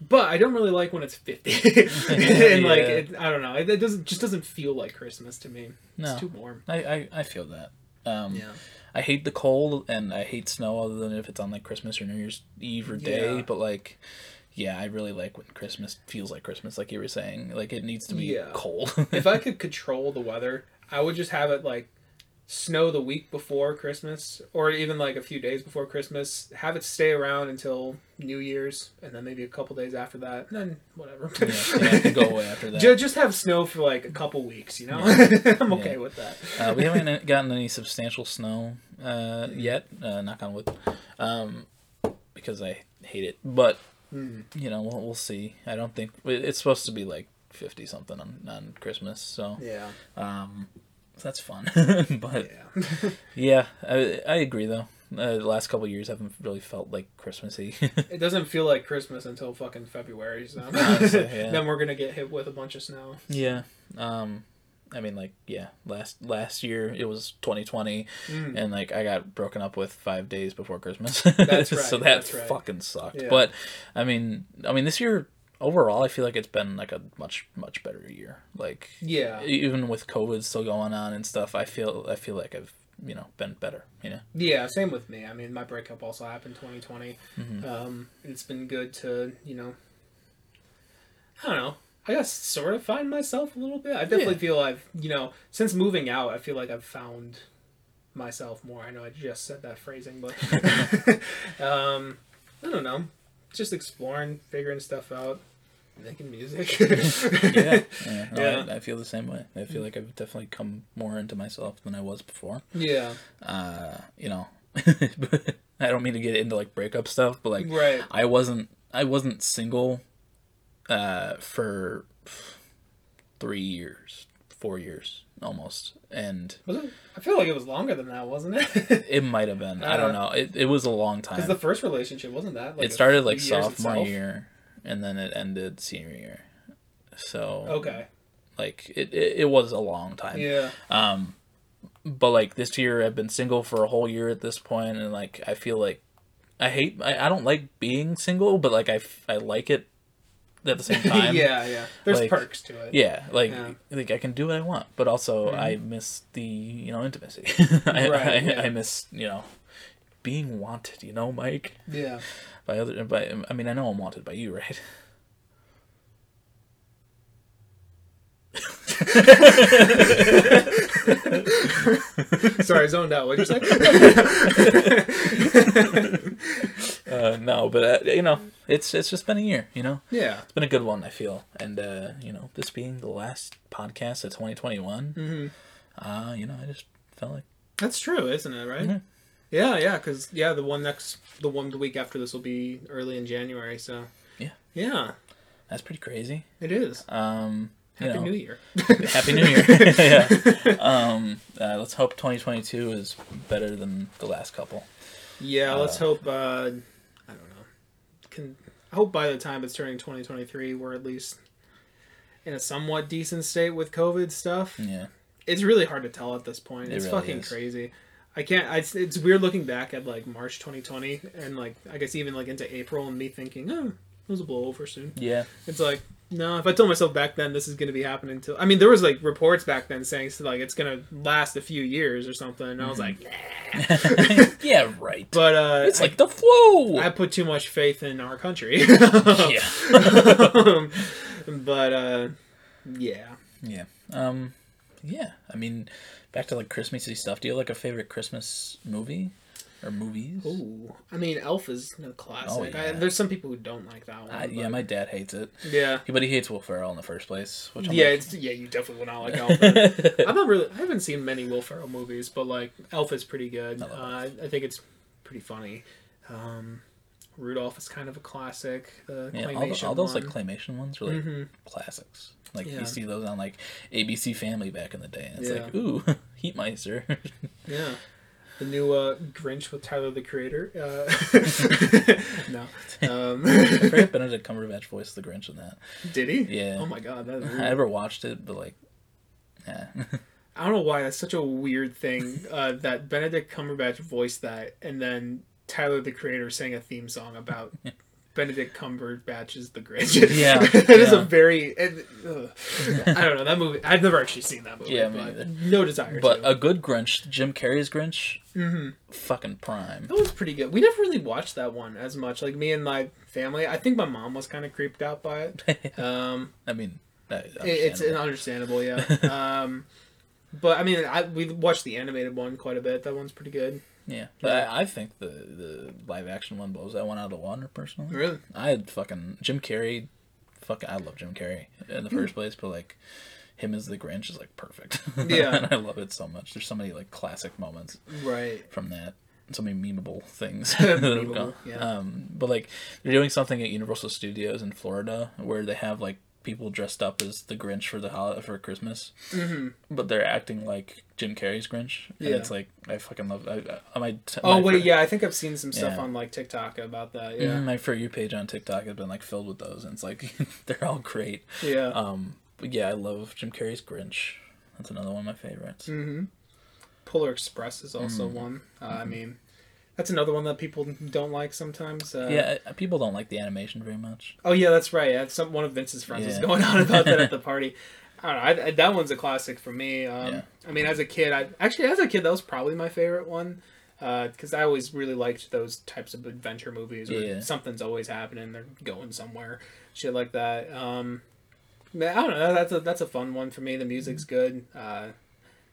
but I don't really like when it's 50. [laughs] and [laughs] like, it, I don't know. It, it doesn't just doesn't feel like Christmas to me. No. It's too warm. I, I, I feel that. Um, Yeah. I hate the cold and I hate snow other than if it's on like Christmas or New Year's Eve or day. Yeah. But like, yeah, I really like when Christmas feels like Christmas, like you were saying. Like it needs to be Yeah. cold. if I could [laughs] control the weather, I would just have it like snow the week before Christmas, or even like a few days before Christmas. Have it stay around until New Year's, and then maybe a couple days after that, and then whatever. yeah, yeah, can go away after [laughs] that. Just have snow for like a couple weeks, you know. [laughs] I'm okay with that. Uh, we haven't gotten any substantial snow uh, yet. Uh, knock on wood, um, because I hate it. But Mm. you know, we'll, we'll see. I don't think it's supposed to be like fifty something on, on Christmas, so Yeah. um, that's fun. [laughs] but Yeah. yeah, I, I agree though. Uh, the last couple of years haven't really felt like Christmassy. [laughs] It doesn't feel like Christmas until fucking February. So [laughs] Honestly, yeah. then we're gonna get hit with a bunch of snow. yeah. Um, I mean, like, yeah. Last last year it was 2020, Mm. and like I got broken up with five days before Christmas. That's right, so that that's right. fucking sucked. Yeah. But I mean, I mean, this year overall, I feel like it's been like a much much better year. Like Yeah, even with COVID still going on and stuff, I feel I feel like I've you know been better. You know. yeah. Same with me. I mean, my breakup also happened 2020. Mhm. Um, it's been good to you know. I don't know. I guess sort of find myself a little bit. I definitely Yeah. feel I've you know since moving out, I feel like I've found myself more. I know I just said that phrasing, but [laughs] [laughs] um, I don't know. Just exploring, figuring stuff out, making music. [laughs] yeah, yeah, no, [laughs] Yeah. I, I feel the same way. I feel like I've definitely come more into myself than I was before. yeah. Uh, you know, [laughs] I don't mean to get into like breakup stuff, but like Right. I wasn't I wasn't single uh, for three years, four years almost, and Was it? I feel like it was longer than that, wasn't it? [laughs] it might have been. I don't Uh, know. It it was a long time. Because the first relationship wasn't that. Like it started like sophomore itself? year, and then it ended senior year. So Okay. like it, it, it was a long time. Yeah. Um, but like this year, I've been single for a whole year at this point, and like I feel like I hate. I, I don't like being single, but like I, f- I like it at the same [laughs] time. yeah, yeah. There's like- perks to it. Yeah, like Yeah. like I can do what I want, but also Mhm. I miss the you know intimacy. [laughs] I, Right, I, yeah. I miss you know being wanted. You know, Mike Yeah. by other by I mean I know I'm wanted by you, right? Sorry, I zoned out. What'd you say? [laughs] Uh, no, but uh, you know it's it's just been a year. You know, yeah. it's been a good one. I feel, and uh, you know this being the last podcast of 2021. hmm Uh, you know, I just felt like That's true, isn't it? Right? Mhm. Yeah, yeah. Because yeah, the one next, the one the week after this will be early in January. So. Yeah. Yeah, that's pretty crazy. it is. Um, Happy know, New Year. [laughs] Happy New Year. [laughs] yeah. Um, uh, let's hope 2022 is better than the last couple. Yeah, let's Uh, hope. Uh, I don't know. Can I hope by the time it's turning 2023, we're at least in a somewhat decent state with COVID stuff. Yeah. It's really hard to tell at this point. It It's really fucking is. crazy. I can't. I, it's, weird looking back at like March 2020 and like I guess even like into April and me thinking, oh, this will blow over soon. Yeah. It's like no. If I told myself back then this is going to be happening till I mean there was like reports back then saying so, like it's going to last a few years or something. And I was like, nah. [laughs] yeah, right. but uh, it's I- like the flu. I put too much faith in our country. [laughs] yeah. Um, [laughs] but uh, yeah. Yeah. Um, yeah. I mean, back to like Christmassy stuff. Do you have like a favorite Christmas movie or movies? Ooh, I mean, Elf is a classic. Oh, I, there's some people who don't like that one. I, yeah, my dad hates it, yeah, but he hates Will Ferrell in the first place. Which I'm yeah, like, it's yeah. You definitely will not like Elf. [laughs] I'm not really. I haven't seen many Will Ferrell movies, but like Elf is pretty good. I Uh, I think it's pretty funny. Um, Rudolph is kind of a classic. The yeah, all, the, all those like claymation ones are like hmm classics. Like Yeah. you see those on like ABC Family back in the day, and it's Yeah. like, ooh, [laughs] Heat Miser. [laughs] Yeah. The new uh, Grinch with Tyler the Creator. Uh, [laughs] no. Um, [laughs] I forget Benedict Cumberbatch voiced the Grinch in that. did he? Yeah. Oh my god, that I never watched it, but like, yeah, [laughs] I don't know why that's such a weird thing uh, that Benedict Cumberbatch voiced that, and then Tyler the Creator sang a theme song about Benedict Cumberbatch is The Grinch. Yeah, [laughs] it is a very. It. I don't know that movie. I've never actually seen that movie. Yeah, but no desire. but to. a good Grinch, Jim Carrey's Grinch, hmm fucking prime. That was pretty good. We never really watched that one as much. Like me and my family. I think my mom was kind of creeped out by it. [laughs] Um, I mean, that- it's understandable. understandable, yeah. [laughs] um, but I mean, I we watched the animated one quite a bit. That one's pretty good. Yeah. But I, I think the the live action one blows that one out of the water. Personally, Really? I had fucking Jim Carrey. Fucking, I love Jim Carrey in the first place, but like him as the Grinch is like perfect. [laughs] Yeah. and I love it so much. There's so many like classic moments Right. from that. So many memeable things. [laughs] Memeable, [laughs] yeah. Um, but like they're doing something at Universal Studios in Florida where they have like people dressed up as the Grinch for the holiday for Christmas, hmm but they're acting like Jim Carrey's Grinch, and Yeah. it's like I fucking love. I, I, my, Oh my wait, for- yeah, I think I've seen some stuff Yeah. on like TikTok about that. Yeah, my for you page on TikTok has been like filled with those, and it's like [laughs] they're all great. yeah. Um, but yeah, I love Jim Carrey's Grinch. That's another one of my favorites. hmm Polar Express is also Mm. one. Uh, I mean, that's another one that people don't like sometimes. Uh, yeah, people don't like the animation very much. Oh yeah, that's right. Yeah, some one of Vince's friends was going on about that at the [laughs] party. I don't know. I, I- that one's a classic for me. Um, Yeah. I mean, as a kid, I actually as a kid that was probably my favorite one because I always really liked those types of adventure movies where Yeah. something's always happening. They're going somewhere, shit like that. Um, I don't know. That's a that's a fun one for me. The music's good. Uh,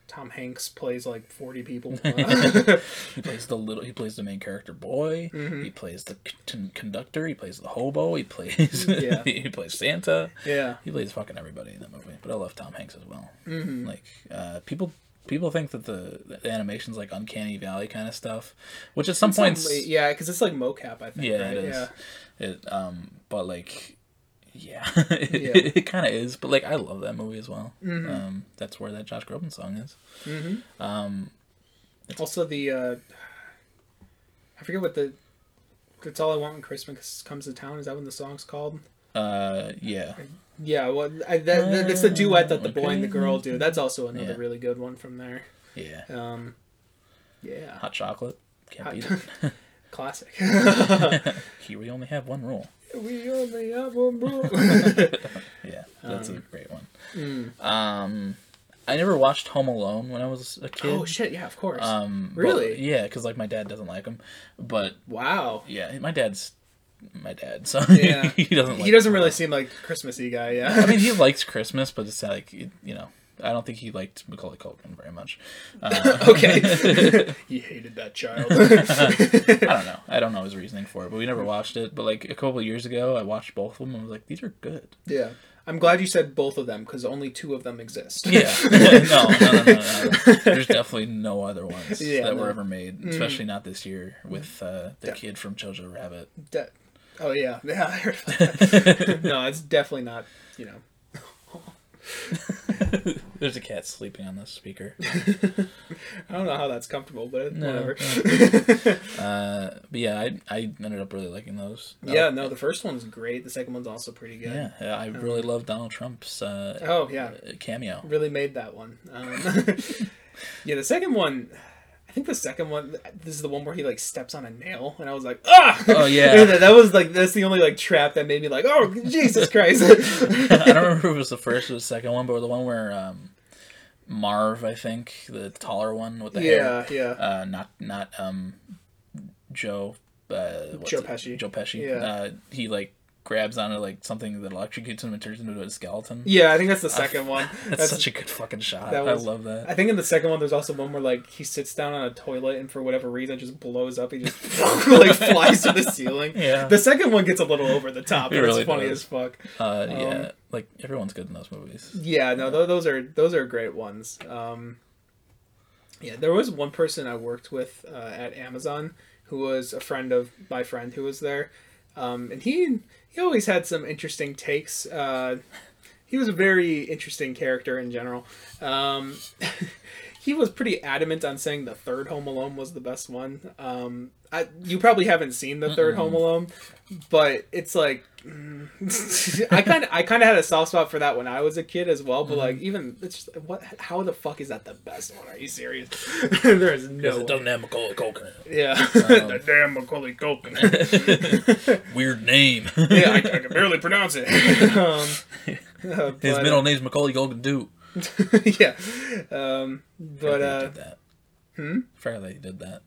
Tom Hanks plays like forty people. [laughs] He plays the little. He plays the main character boy. Mhm. He plays the con- conductor. He plays the hobo. He plays. [laughs] Yeah. he plays Santa. yeah. He plays fucking everybody in that movie. But I love Tom Hanks as well. hmm Like uh, people. People think that the, the animation's like uncanny valley kind of stuff, which at some points, yeah, because it's like mocap. I think. yeah, right? it is. Yeah. It um, but like, yeah, [laughs] it, Yeah. it, kind of is. But like, I love that movie as well. Mhm. Um, that's where that Josh Groban song is. hmm Um, Also, the uh, I forget what the. That's all I want when Christmas comes to town. Is that when the song's called? uh, yeah, Yeah, well, I, that, that, it's the duet that the boy and the girl do. That's also another Yeah. really good one from there. yeah. Um, yeah, Hot chocolate. Can't Hot- beat [laughs] it. [laughs] classic. Here we only have one rule. We only have one rule. [laughs] Yeah, that's a Um, great one. Mm. Um, I never watched Home Alone when I was a kid. Oh shit! Yeah, of course. Um, but- Really? yeah, because like my dad doesn't like him, but wow. yeah, my dad's my dad, so [laughs] Yeah. he doesn't. Like He doesn't really seem like a Christmassy guy. Yeah. I mean, he likes Christmas, but it's like you know, I don't think he liked Macaulay Culkin very much. [laughs] Uh, okay. [laughs] he hated that child. [laughs] I don't know. I don't know his reasoning for it, but we never watched it. But like a couple of years ago, I watched both of them and I was like, these are good. Yeah. I'm glad you said both of them because only two of them exist. Yeah. no, no, no, no. There's definitely no other ones that were ever made, Mhm. especially not this year with uh, the kid from Jojo Rabbit. Oh yeah, yeah. I heard about that. no, it's definitely not. You know. [laughs] There's a cat sleeping on the speaker. [laughs] I don't know how that's comfortable, but No, whatever. [laughs] Uh, but yeah, I, I ended up really liking those. yeah, no, the first one's great. The second one's also pretty good. Yeah, I really love Donald Trump's uh, Oh yeah, cameo. really made that one. Um, yeah, the second one. I think the second one. This is the one where he like steps on a nail, and I was like, ah. Oh, yeah. [laughs] that, that was like that's the only like trap that made me like, oh Jesus Christ. [laughs] I don't [laughs] remember if it was the first or the second one, but the one where um, Marv, I think, the taller one with the hair, yeah, yeah. uh, not not um, Joe. Uh, Joe it? Pesci. Joe Pesci. Yeah. Uh, he like grabs onto like something that electrocutes him and turns him into a skeleton. Yeah, I think that's the second one. [laughs] That's, such a good fucking shot. was- I love that. I think in the second one, there's also one where like he sits down on a toilet and for whatever reason just blows up. He just [laughs] like flies to the ceiling. Yeah. The second one gets a little over the top, [laughs] It really it's funny does. as fuck. Uh, yeah, Um, like everyone's good in those movies. Yeah, no, th- those are those are great ones. Um, yeah, there was one person I worked with uh, at Amazon who was a friend of my friend who was there, um, and he he always had some interesting takes. Uh, he was a very interesting character in general. Um, [laughs] he was pretty adamant on saying the third Home Alone was the best one. Um, I, you probably haven't seen the 3rd Mm-mm. Home Alone, but it's like [laughs] I kind of I kind of had a soft spot for that when I was a kid as well. But like even it's just, what how the fuck is that the best one? Are you serious? [laughs] there is no way. have Macaulay Culkin. yeah Um, [laughs] the damn Macaulay Culkin. Weird name. yeah, I, I can barely pronounce it. um, uh, His middle middle name's Macaulay Culkin too. yeah, um, but Forgot that he uh, did that. hmm? Forgot that he did that.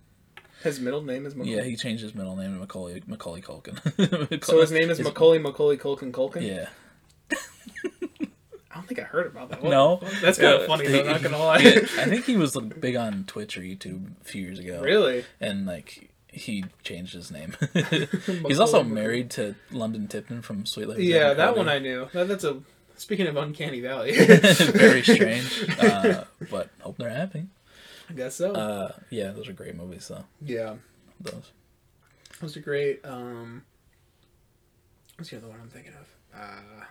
His middle name is Macaulay. Yeah, he changed his middle name to Macaulay Macaulay Culkin. [laughs] So his name is His- Macaulay Macaulay Culkin Culkin. Yeah. I don't think I heard about that. What No. that's kind of funny. he- Though, not gonna lie. Yeah, I think he was like, big on Twitch or YouTube a few years ago. really? And like he changed his name. [laughs] He's also married to London Tipton from Suite Life. Yeah, that one I knew. That, that's a. Speaking of uncanny valley, [laughs] Very strange. Uh, but hope they're happy. I [laughs] guess so. Uh, yeah, those are great movies though. yeah, Those. those are great. Um, what's the other one I'm thinking of? Uh,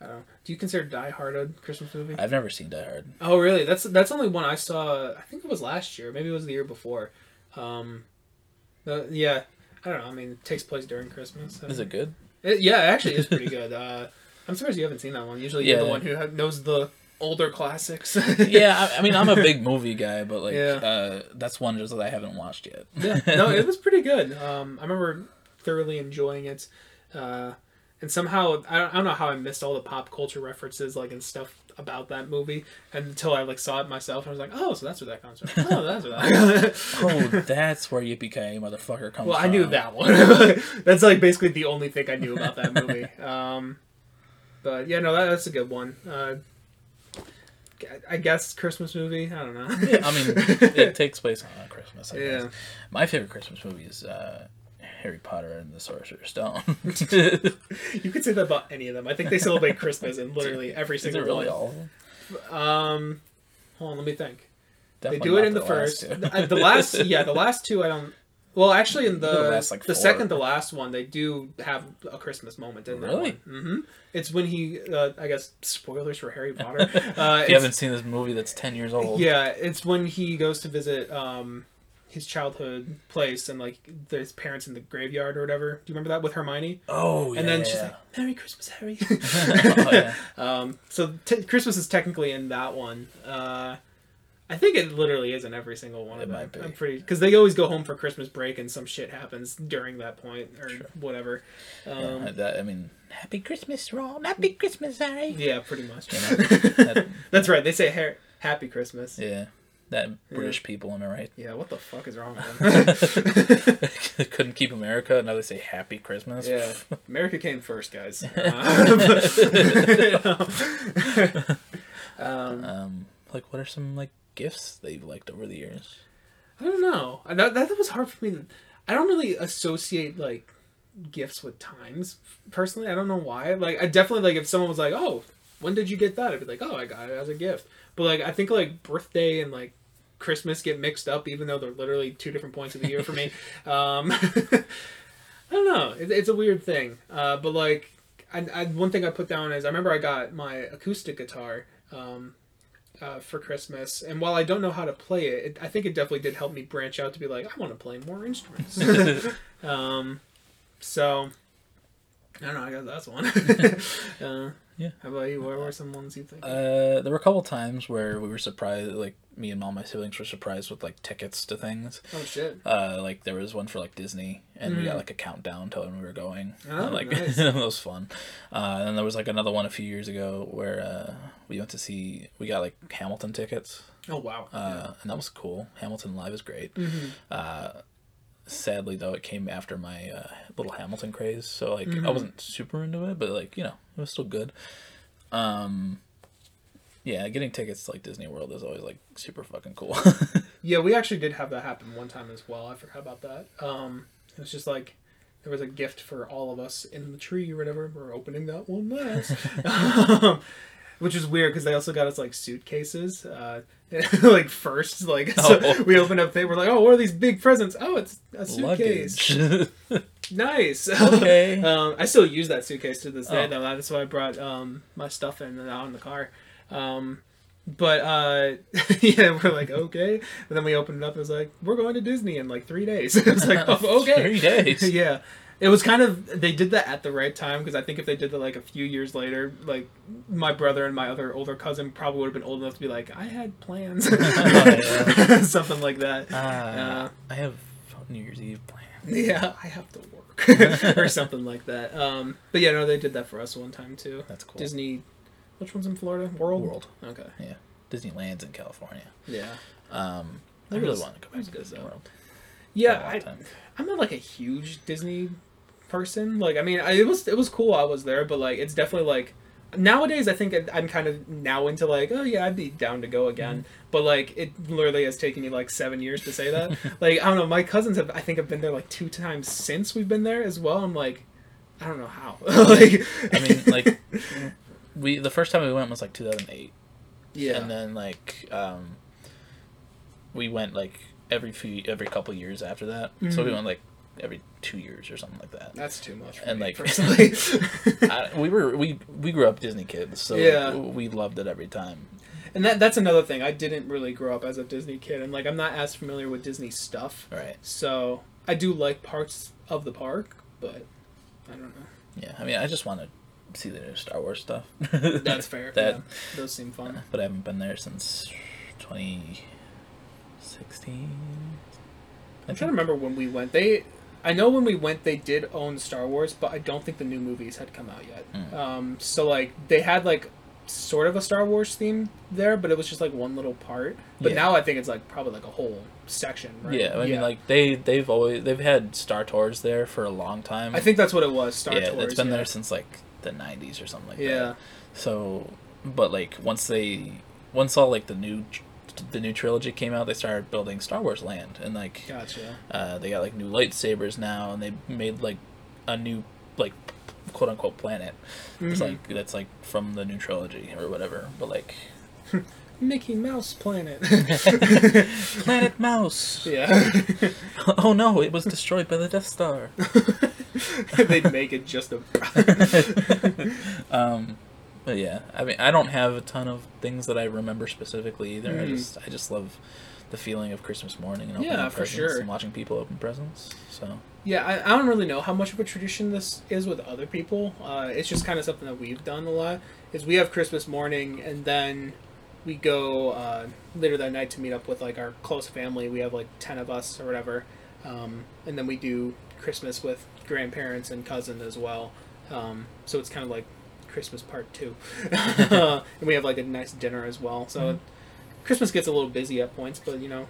I don't know. Do you consider Die Hard a Christmas movie? I've never seen Die Hard. Oh, really? That's that's only one I saw. I think it was last year. Maybe it was the year before. Um, uh, yeah, I don't know. I mean, it takes place during Christmas. Is it good? It, yeah, it actually is pretty good. [laughs] Uh, I'm surprised you haven't seen that one. Usually, you're the one who knows the older classics. yeah, I, I mean, I'm a big [laughs] movie guy, but like, Yeah. uh, that's one just that I haven't watched yet. yeah. [laughs] No, it was pretty good. Um, I remember thoroughly enjoying it. Uh, and somehow I don't, I don't know how I missed all the pop culture references like and stuff about that movie until I like saw it myself and I was like, oh, so that's where that comes from. Oh, that's where that. [laughs] oh, that's where Yippee Ki motherfucker comes from. well, from. I knew that one. that's like basically the only thing I knew about that movie. Um, but yeah, no, that, that's a good one. Uh, I guess Christmas movie. I don't know. I mean, it [laughs] takes place on Christmas. I Yeah. guess. My favorite Christmas movie is uh, Harry Potter and the Sorcerer's Stone. [laughs] [laughs] you could say that about any of them. I think they celebrate Christmas in literally every is it single really one. all of them? Um, hold on, let me think. Definitely they do it in the, last first. The, the last, yeah, the last two. I don't. Well, actually, in the The last, like, the four. second to last one, they do have a Christmas moment in Really? that one. hmm It's when he, uh, I guess, spoilers for Harry Potter. [laughs] Uh, if you haven't seen this movie that's 10 years old. yeah, it's when he goes to visit um, his childhood place and like there's parents in the graveyard or whatever. Do you remember that with Hermione? Oh, yeah. And then she's like, "Merry Christmas, Harry." [laughs] Oh, yeah. [laughs] um, so t- Christmas is technically in that one. Uh, I think it literally is in every single one It of them. might be. I'm pretty because they always go home for Christmas break and some shit happens during that point or Sure. whatever. Yeah, Um, that, I mean, Happy Christmas, Ron. Happy Christmas, Harry. yeah, pretty much. You know, [laughs] that- That's right. They say "Har- "Happy Christmas." Yeah. Yeah. That British people, am I right? Yeah, what the fuck is wrong with them? [laughs] Couldn't keep America. Now they say Happy Christmas. yeah, [laughs] America came first, guys. Um, um, Um, like, what are some like gifts that you've liked over the years? I don't know. That, that was hard for me. I don't really associate like gifts with times personally. I don't know why. Like I definitely like if someone was like, "Oh, when did you get that?" I'd be like, "Oh, I got it as a gift." But like I think like birthday and like Christmas get mixed up, even though they're literally two different points of the year for me. [laughs] Um, [laughs] I don't know. It, it's a weird thing. Uh, but like, I, I, one thing I put down is I remember I got my acoustic guitar. Um, uh, for Christmas. And while I don't know how to play it, it, I think it definitely did help me branch out to be like, I want to play more instruments. [laughs] um, so I don't know. I guess that's one. [laughs] uh, Yeah. How about you? What were some ones you think? Uh, there were a couple times where we were surprised, like me and all my siblings were surprised with like tickets to things. oh shit! Uh, like there was one for like Disney, and we got Mm. like a countdown to when we were going. Oh, like nice. [laughs] that was fun. Uh, and then there was like another one a few years ago where uh, we went to see. We got like Hamilton tickets, Oh wow! uh, and that was cool. Hamilton live is great. Mhm. Uh, sadly though, it came after my uh, little Hamilton craze, so like I Mhm. wasn't super into it, but like you know it was still good. Um, yeah, getting tickets to like Disney World is always like super fucking cool. [laughs] Yeah, we actually did have that happen one time as well. I forgot about that. Um, it was just like there was a gift for all of us in the tree or whatever. We're opening that one last, um, [laughs] which is weird because they also got us like suitcases. Uh, [laughs] like first, like so Oh. we opened up. They were like, "Oh, what are these big presents? Oh, it's a suitcase. [laughs] Nice. Okay. um, I still use that suitcase to this day, Oh. though. That's why I brought um, my stuff in and out in the car. Um, but uh, [laughs] yeah, we're like okay, and then we opened it up. It was like we're going to Disney in like three days. [laughs] it was like [laughs] oh, okay, Three days. yeah. It was kind of they did that at the right time because I think if they did that like a few years later, like my brother and my other older cousin probably would have been old enough to be like, I had plans, yeah. something like that. Uh, Uh, I have New Year's Eve plans. Yeah, I have to work or something like that. Um, but yeah, no, they did that for us one time too. That's cool. Disney, which one's in Florida? World. World. Okay. Yeah. Disneyland's in California. Yeah. Um, I really want to go back to good, Disney though. World. Yeah, For a long I. I'm not like a huge Disney person. Like, I mean, I, it was it was cool I was there, but like, it's definitely like nowadays I think I'm kind of now into like, oh yeah, I'd be down to go again. Mm-hmm. But like, it literally has taken me like seven years to say that. [laughs] like, I don't know. My cousins have I think have been there like two times since we've been there as well. I'm like, I don't know how. [laughs] like, I mean, like, [laughs] we the first time we went was like 2008, yeah. and then like um, we went like every few every couple years after that. So we Mhm. went like every two years or something like that. That's too much. For And, like- personally. [laughs] I, we were we we grew up Disney kids, so Yeah. we loved it every time. and that that's another thing. I didn't really grow up as a Disney kid, and like I'm not as familiar with Disney stuff. Right. So I do like parts of the park, but I don't know. Yeah. I mean, I just want to see the new Star Wars stuff. That's fair. [laughs] That- yeah, those seem fun. but I haven't been there since 2016. I'm trying to remember when we went. They, I know when we went, they did own Star Wars, but I don't think the new movies had come out yet. Mm. Um, so like they had like sort of a Star Wars theme there, but it was just like one little part. But Yeah. now I think it's like probably like a whole section. Right? Yeah, I mean, like they they've always they've had Star Tours there for a long time. I think that's what it was. Star yeah, Tours. it's been yeah. there since like the '90s or something like Yeah. that. So, but like once they once all like the new the new trilogy came out, they started building Star Wars Land, and like Gotcha. uh, they got like new lightsabers now, and they made like a new like quote unquote planet. It's Mhm. like that's like from the new trilogy or whatever. But like [laughs] Mickey Mouse Planet. [laughs] Planet Mouse. yeah. [laughs] oh no, it was destroyed by the Death Star. [laughs] They'd make it just a. um, but yeah, I mean, I don't have a ton of things that I remember specifically either. I Mhm. just, I just love the feeling of Christmas morning and opening Yeah, for presents sure. and watching people open presents. So Yeah, I, I don't really know how much of a tradition this is with other people. Uh, it's just kind of something that we've done a lot. Is we have Christmas morning, and then we go uh, later that night to meet up with like our close family. We have like ten of us or whatever, um, and then we do Christmas with grandparents and cousin as well. Um, so it's kind of like Christmas part two, [laughs] and we have like a nice dinner as well. So Mhm. Christmas gets a little busy at points, but you know,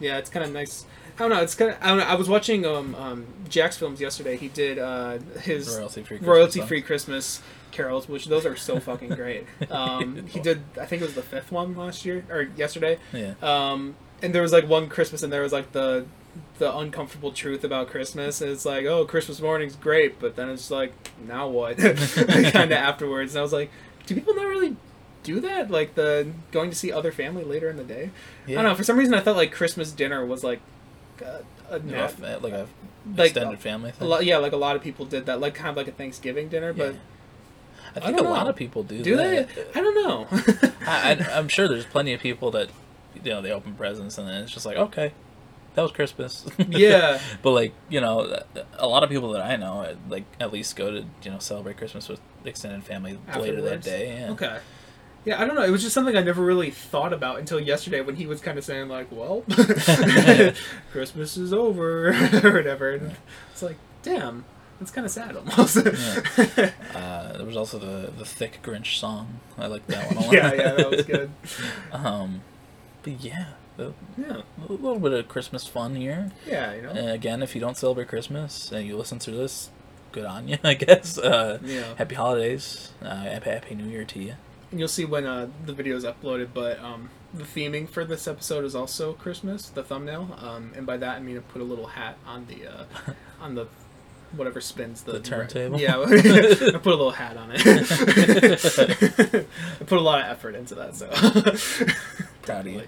yeah, it's kind of nice. I don't know. It's kind of. I don't know. I was watching um, um Jacksfilms yesterday. He did uh his royalty free. royalty free Christmas carols, which those are so fucking great. [laughs] Um, he did. I think it was the fifth one last year or yesterday. Yeah. Um, and there was like one Christmas, and there was like the the uncomfortable truth about Christmas. And it's like, oh, Christmas morning's great, but then it's like, now what? [laughs] [laughs] kind of afterwards. And I was like, do people not really do that? Like the going to see other family later in the day. Yeah. I don't know. For some reason, I thought like Christmas dinner was like a, a You know, nat- f- like a like extended family a thing. lot. Yeah, like a lot of people did that, like kind of like a Thanksgiving dinner. But Yeah. I I think a don't lot of people do. do that. they? I don't know. [laughs] I, I, I'm sure there's plenty of people that, you know, they open presents and then it's just like, okay, that was Christmas. yeah. [laughs] but like, you know, a lot of people that I know, like, at least go to, you know, celebrate Christmas with extended family later that day. Yeah. Okay. Yeah, I don't know. It was just something I never really thought about until yesterday when he was kind of saying like, "Well, [laughs] Christmas is over" or whatever. And it's like, damn, it's kind of sad almost. Yeah. [laughs] Uh, there was also the the thick Grinch song. I like that one a [laughs] lot. yeah, yeah, that was good. [laughs] um, but yeah, the, Yeah, a little bit of Christmas fun here. yeah, you know. And again, if you don't celebrate Christmas and you listen to this, good on you, I guess. Uh, Yeah. Happy holidays. Uh, happy, happy New Year to you. And you'll see when uh, the video is uploaded, but um, the theming for this episode is also Christmas, the thumbnail. Um, and by that I mean I put a little hat on the uh, on the whatever spins the, The turntable? Yeah, [laughs] I [laughs] put a little hat on it. [laughs] I put a lot of effort into that, so. Proud of you.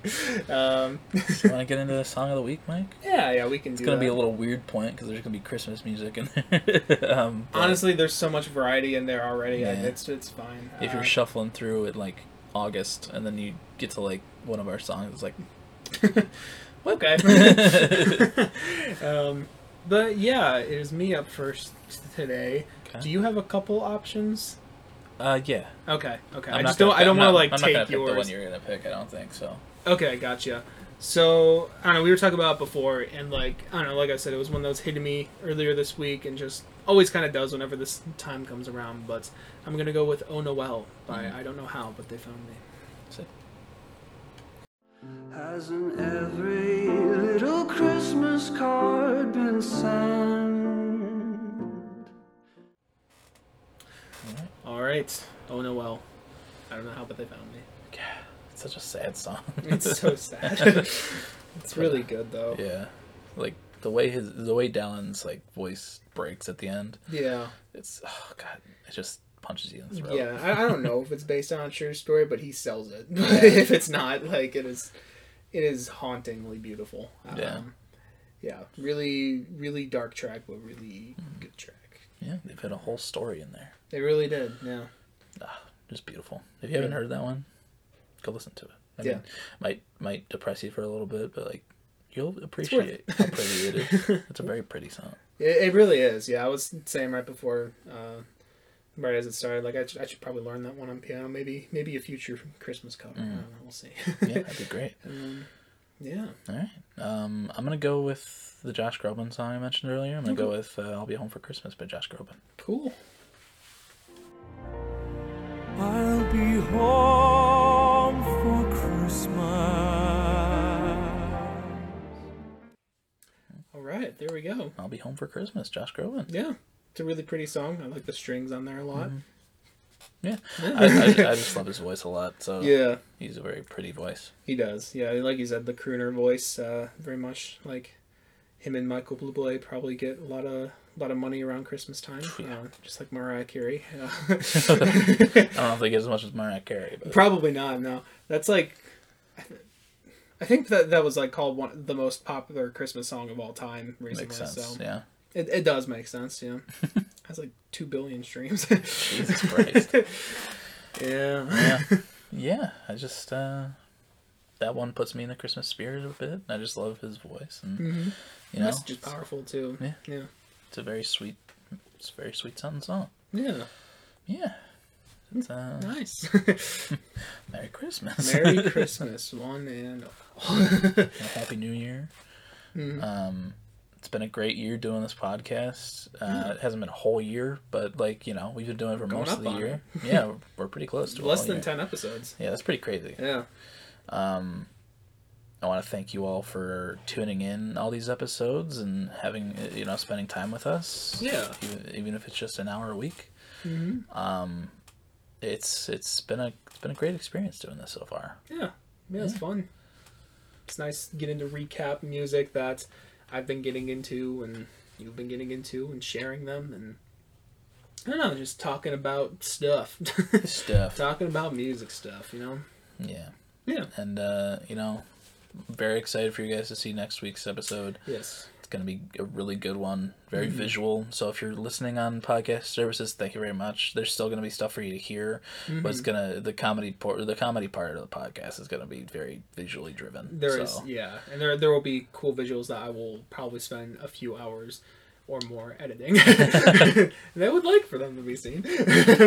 Um, You want to get into the song of the week, Mike? yeah, yeah, we can do. It's gonna be a little weird point because there's gonna be Christmas music in there. um, Honestly, there's so much variety in there already. Yeah. It's it's fine. if you're Uh, shuffling through it like August and then you get to like one of our songs, it's like okay. um, but yeah, it is me up first today. Okay. Do you have a couple options? uh, yeah. Okay, okay. I'm I just don't. I don't want to like I'm not gonna take pick the one you're gonna pick. I don't think so. Okay, gotcha. So I don't know. We were talking about it before, and like I don't know. Like I said, it was one that was hitting me earlier this week, and just always kind of does whenever this time comes around. But I'm gonna go with "Oh Noel" by Mhm. I don't know how, but they found me. Hasn't every little Christmas card been sent? All right, "Oh Noel." I don't know how, but they found me. Yeah, It's such a sad song. It's so [laughs] sad. it's really good though. yeah, like the way his the way Dallon's like voice breaks at the end. Yeah. It's oh god, it just punches you in the throat. Yeah, I, I don't know if it's based on a true story, but he sells it. [laughs] if it's not, like it is, it is hauntingly beautiful. Yeah. Um, yeah, really, really dark track, but really good track. Yeah, they've had a whole story in there. They really did. Yeah. Just beautiful. If you haven't Yeah. heard that one, go listen to it. I Yeah. mean, might might depress you for a little bit, but like you'll appreciate it. how pretty it is. [laughs] It's a very pretty song. It, it really is. Yeah, I was saying right before, uh, right as it started, like I should, I should probably learn that one on piano. Maybe maybe a future Christmas cover. I don't know, we'll see. Yeah, that'd be [laughs] great. um, yeah. All right. Um, I'm gonna go with the Josh Groban song I mentioned earlier. I'm gonna go with uh, "I'll Be Home for Christmas" by Josh Groban. Cool. I'll be home for Christmas. All right, there we go. "I'll Be Home for Christmas," Josh Groban. Yeah, it's a really pretty song. I like the strings on there a lot. Yeah, I, I, I just [laughs] love his voice a lot. So Yeah, he's a very pretty voice. he does. Yeah, like you said, the crooner voice, uh, very much like him and Michael Bublé probably get a lot of a lot of money around Christmas time. Yeah. Uh, just like Mariah Carey. [laughs] Uh, I don't know if they get as much as Mariah Carey, but Probably not. No, that's like. I I think that that was like called one the most popular Christmas song of all time recently. makes sense. So Yeah. It, it does make sense. Yeah, [laughs] has like two billion streams. Jesus [laughs] Christ. yeah. yeah [laughs] yeah i just uh that one puts me in the christmas spirit a bit i just love his voice and Mhm. you know Message is powerful too. Yeah. Yeah. it's a very sweet it's a very sweet sounding song Yeah. yeah it's uh Nice. merry christmas Merry Christmas, one and all. happy new year Mhm. um it's been a great year doing this podcast. Uh, It hasn't been a whole year, but like you know, we've been doing it for Going most of the year. [laughs] yeah, we're, we're pretty close to Less than year. ten episodes. Yeah, that's pretty crazy. Yeah. Um, I want to thank you all for tuning in all these episodes and having uh, you know spending time with us. Yeah. even, even if it's just an hour a week. hmm Um, it's it's been a it's been a great experience doing this so far. Yeah. Yeah, it's fun. It's nice getting to recap music that I've been getting into and you've been getting into and sharing them and I don't know, just talking about stuff. [laughs] Stuff. talking about music stuff, you know? Yeah, Yeah. and uh, you know, very excited for you guys to see next week's episode. Yes. It's gonna be a really good one, very Mm-hmm. visual. So if you're listening on podcast services, thank you very much. There's still gonna be stuff for you to hear, but Mm-hmm. it's gonna the comedy part, the comedy part of the podcast is gonna be very visually driven. There is, so. yeah, and there there will be cool visuals that I will probably spend a few hours or more editing. [laughs] [laughs] they would like for them to be seen, [laughs]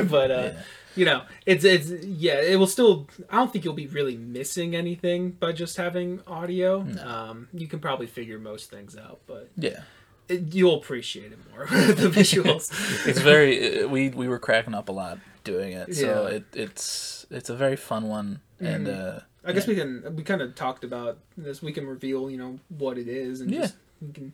but uh, Yeah. you know, it's it's yeah, it will still. I don't think you'll be really missing anything by just having audio. Um, you can probably figure most things out, but yeah. it, you'll appreciate it more the visuals. it's very we we were cracking up a lot doing it so Yeah. Mm-hmm. it it's it's a very fun one and uh I guess we can we kind of talked about this. We can reveal, you know, what it is, and Yeah. just we can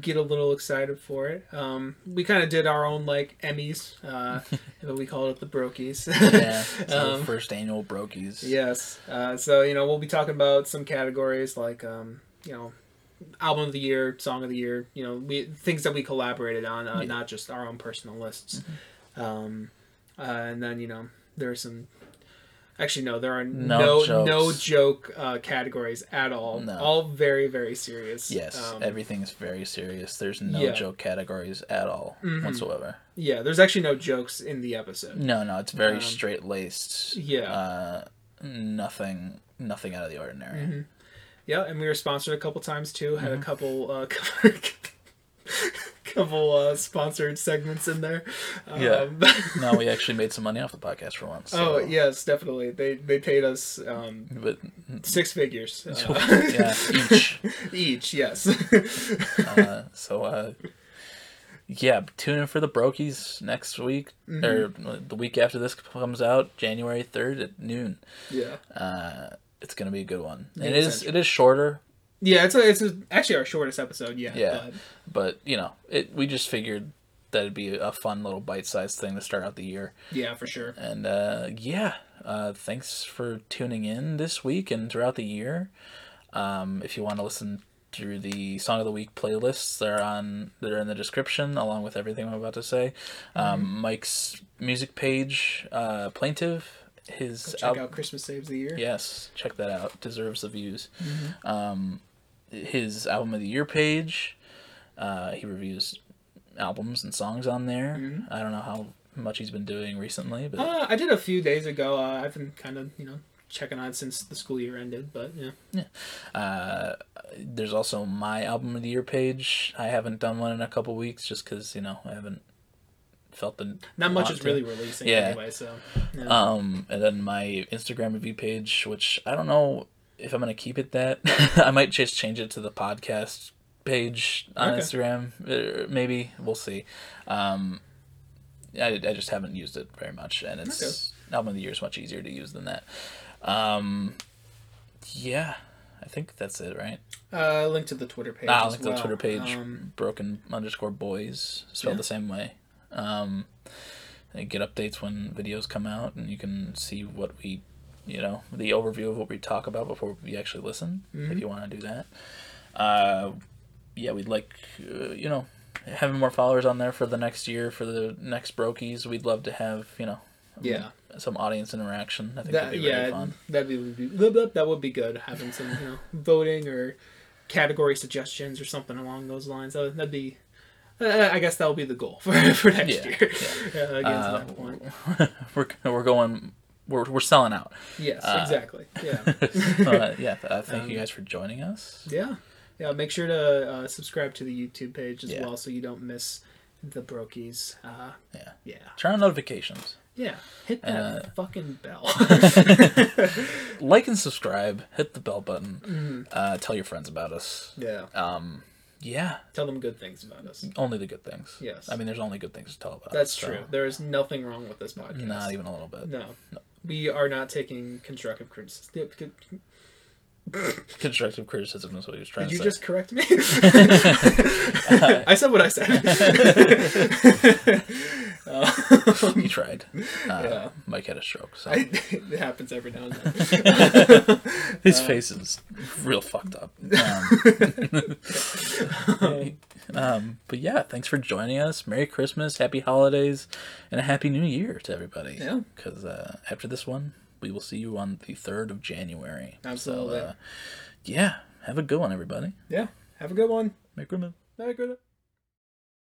get a little excited for it. Um, we kind of did our own like Emmys, uh, [laughs] but we called it the Brokies. yeah so [laughs] Um, first annual brokies yes. Uh, so you know we'll be talking about some categories like um, you know album of the year, song of the year. You know we things that we collaborated on, uh, Yeah. not just our own personal lists. Um, uh, and then you know there are some. Actually, no. There are No no no joke uh, categories at all. No. All very very serious. yes Um, everything's very serious there's no yeah. joke categories at all Mhm. whatsoever yeah. There's actually no jokes in the episode. no no it's very Um, straight laced yeah. uh nothing nothing out of the ordinary Mhm. Yeah, and we were sponsored a couple times too. Had Mm-hmm. a couple uh, [laughs] [laughs] couple uh, sponsored segments in there. Yeah. Um, [laughs] no we actually made some money off the podcast for once so- oh yes, definitely. They they paid us um, but six figures. [laughs] Uh, yeah each each, yes. uh, so uh yeah tune in for the brokies next week Mm-hmm. or the week after this comes out january 3rd at noon yeah. uh it's gonna be a good one it is essentially. it is shorter Yeah, it's a, it's a, actually our shortest episode yet. Yeah. but- but you know it we just figured that it'd be a fun little bite-sized thing to start out the year yeah, for sure. and uh yeah uh thanks for tuning in this week and throughout the year um if you want to listen through the song of the week playlists they're on they're in the description along with everything i'm about to say um Mm-hmm. mike's music page uh plaintive his Check al- out Christmas Saves the Year. yes check that out deserves the views Mm-hmm. um his album of the year page. Uh, he reviews albums and songs on there. I don't know how much he's been doing recently, but Uh, I did a few days ago. Uh, I've been kind of you know checking on it since the school year ended, but yeah. uh, there's also my album of the year page. I haven't done one in a couple weeks just because you know I haven't felt the Not much is to. really releasing Yeah. anyway, so yeah. Um, and then my Instagram review page, which I don't know if I'm gonna keep it that. [laughs] I might just change it to the podcast page on Okay. Instagram. Uh, maybe we'll see. Um, I, I just haven't used it very much, and it's album of the year is much easier to use than that. Um, yeah, I think that's it, right? uh, link to the Twitter page. Ah, as like the. Twitter page, Um, broken underscore boys, spelled Yeah. the same way. Um, and get updates when videos come out, and you can see what we, you know, the overview of what we talk about before we actually listen. Mm-hmm. If you want to do that, uh, yeah, we'd like, uh, you know, having more followers on there for the next year for the next Brokies. We'd love to have, you know, yeah. some audience interaction. I think That that'd be really yeah, fun. that'd be, would be that that would be good. Having some you know [laughs] voting or category suggestions or something along those lines. That would, that'd be. Uh, I guess that'll be the goal [laughs] for, for next Yeah, year. Yeah, [laughs] Uh, that point. we're we're going. We're, we're selling out. Yes, uh, exactly. [laughs] Yeah, uh, yeah, uh, thank Um, you guys for joining us. yeah, yeah. Make sure to uh, subscribe to the YouTube page as Yeah. well, so you don't miss the Brokies. Uh, Yeah. yeah, Turn on notifications. yeah. Hit that Uh, fucking bell. [laughs] Like and subscribe. Hit the bell button. Mm-hmm. Uh, tell your friends about us. yeah, Um, yeah, tell them good things about us. only the good things. Yes. I mean, there's only good things to tell about. That's us, so true. There is nothing wrong with this podcast. Not even a little bit. No. We are not taking constructive criticism. Constructive criticism is what he was trying you to say. just correct me? [laughs] I said what I said. [laughs] He tried. Uh, Yeah. Mike had a stroke, so I, [laughs] it happens every now and then. his uh, face is real fucked up. Um, um, but yeah, thanks for joining us. Merry Christmas, Happy Holidays, and a Happy New Year to everybody. Yeah. Because uh, after this one, we will see you on the third of January. Absolutely. So, uh, yeah, have a good one, everybody. Yeah. Have a good one. Merry Christmas. Merry Christmas.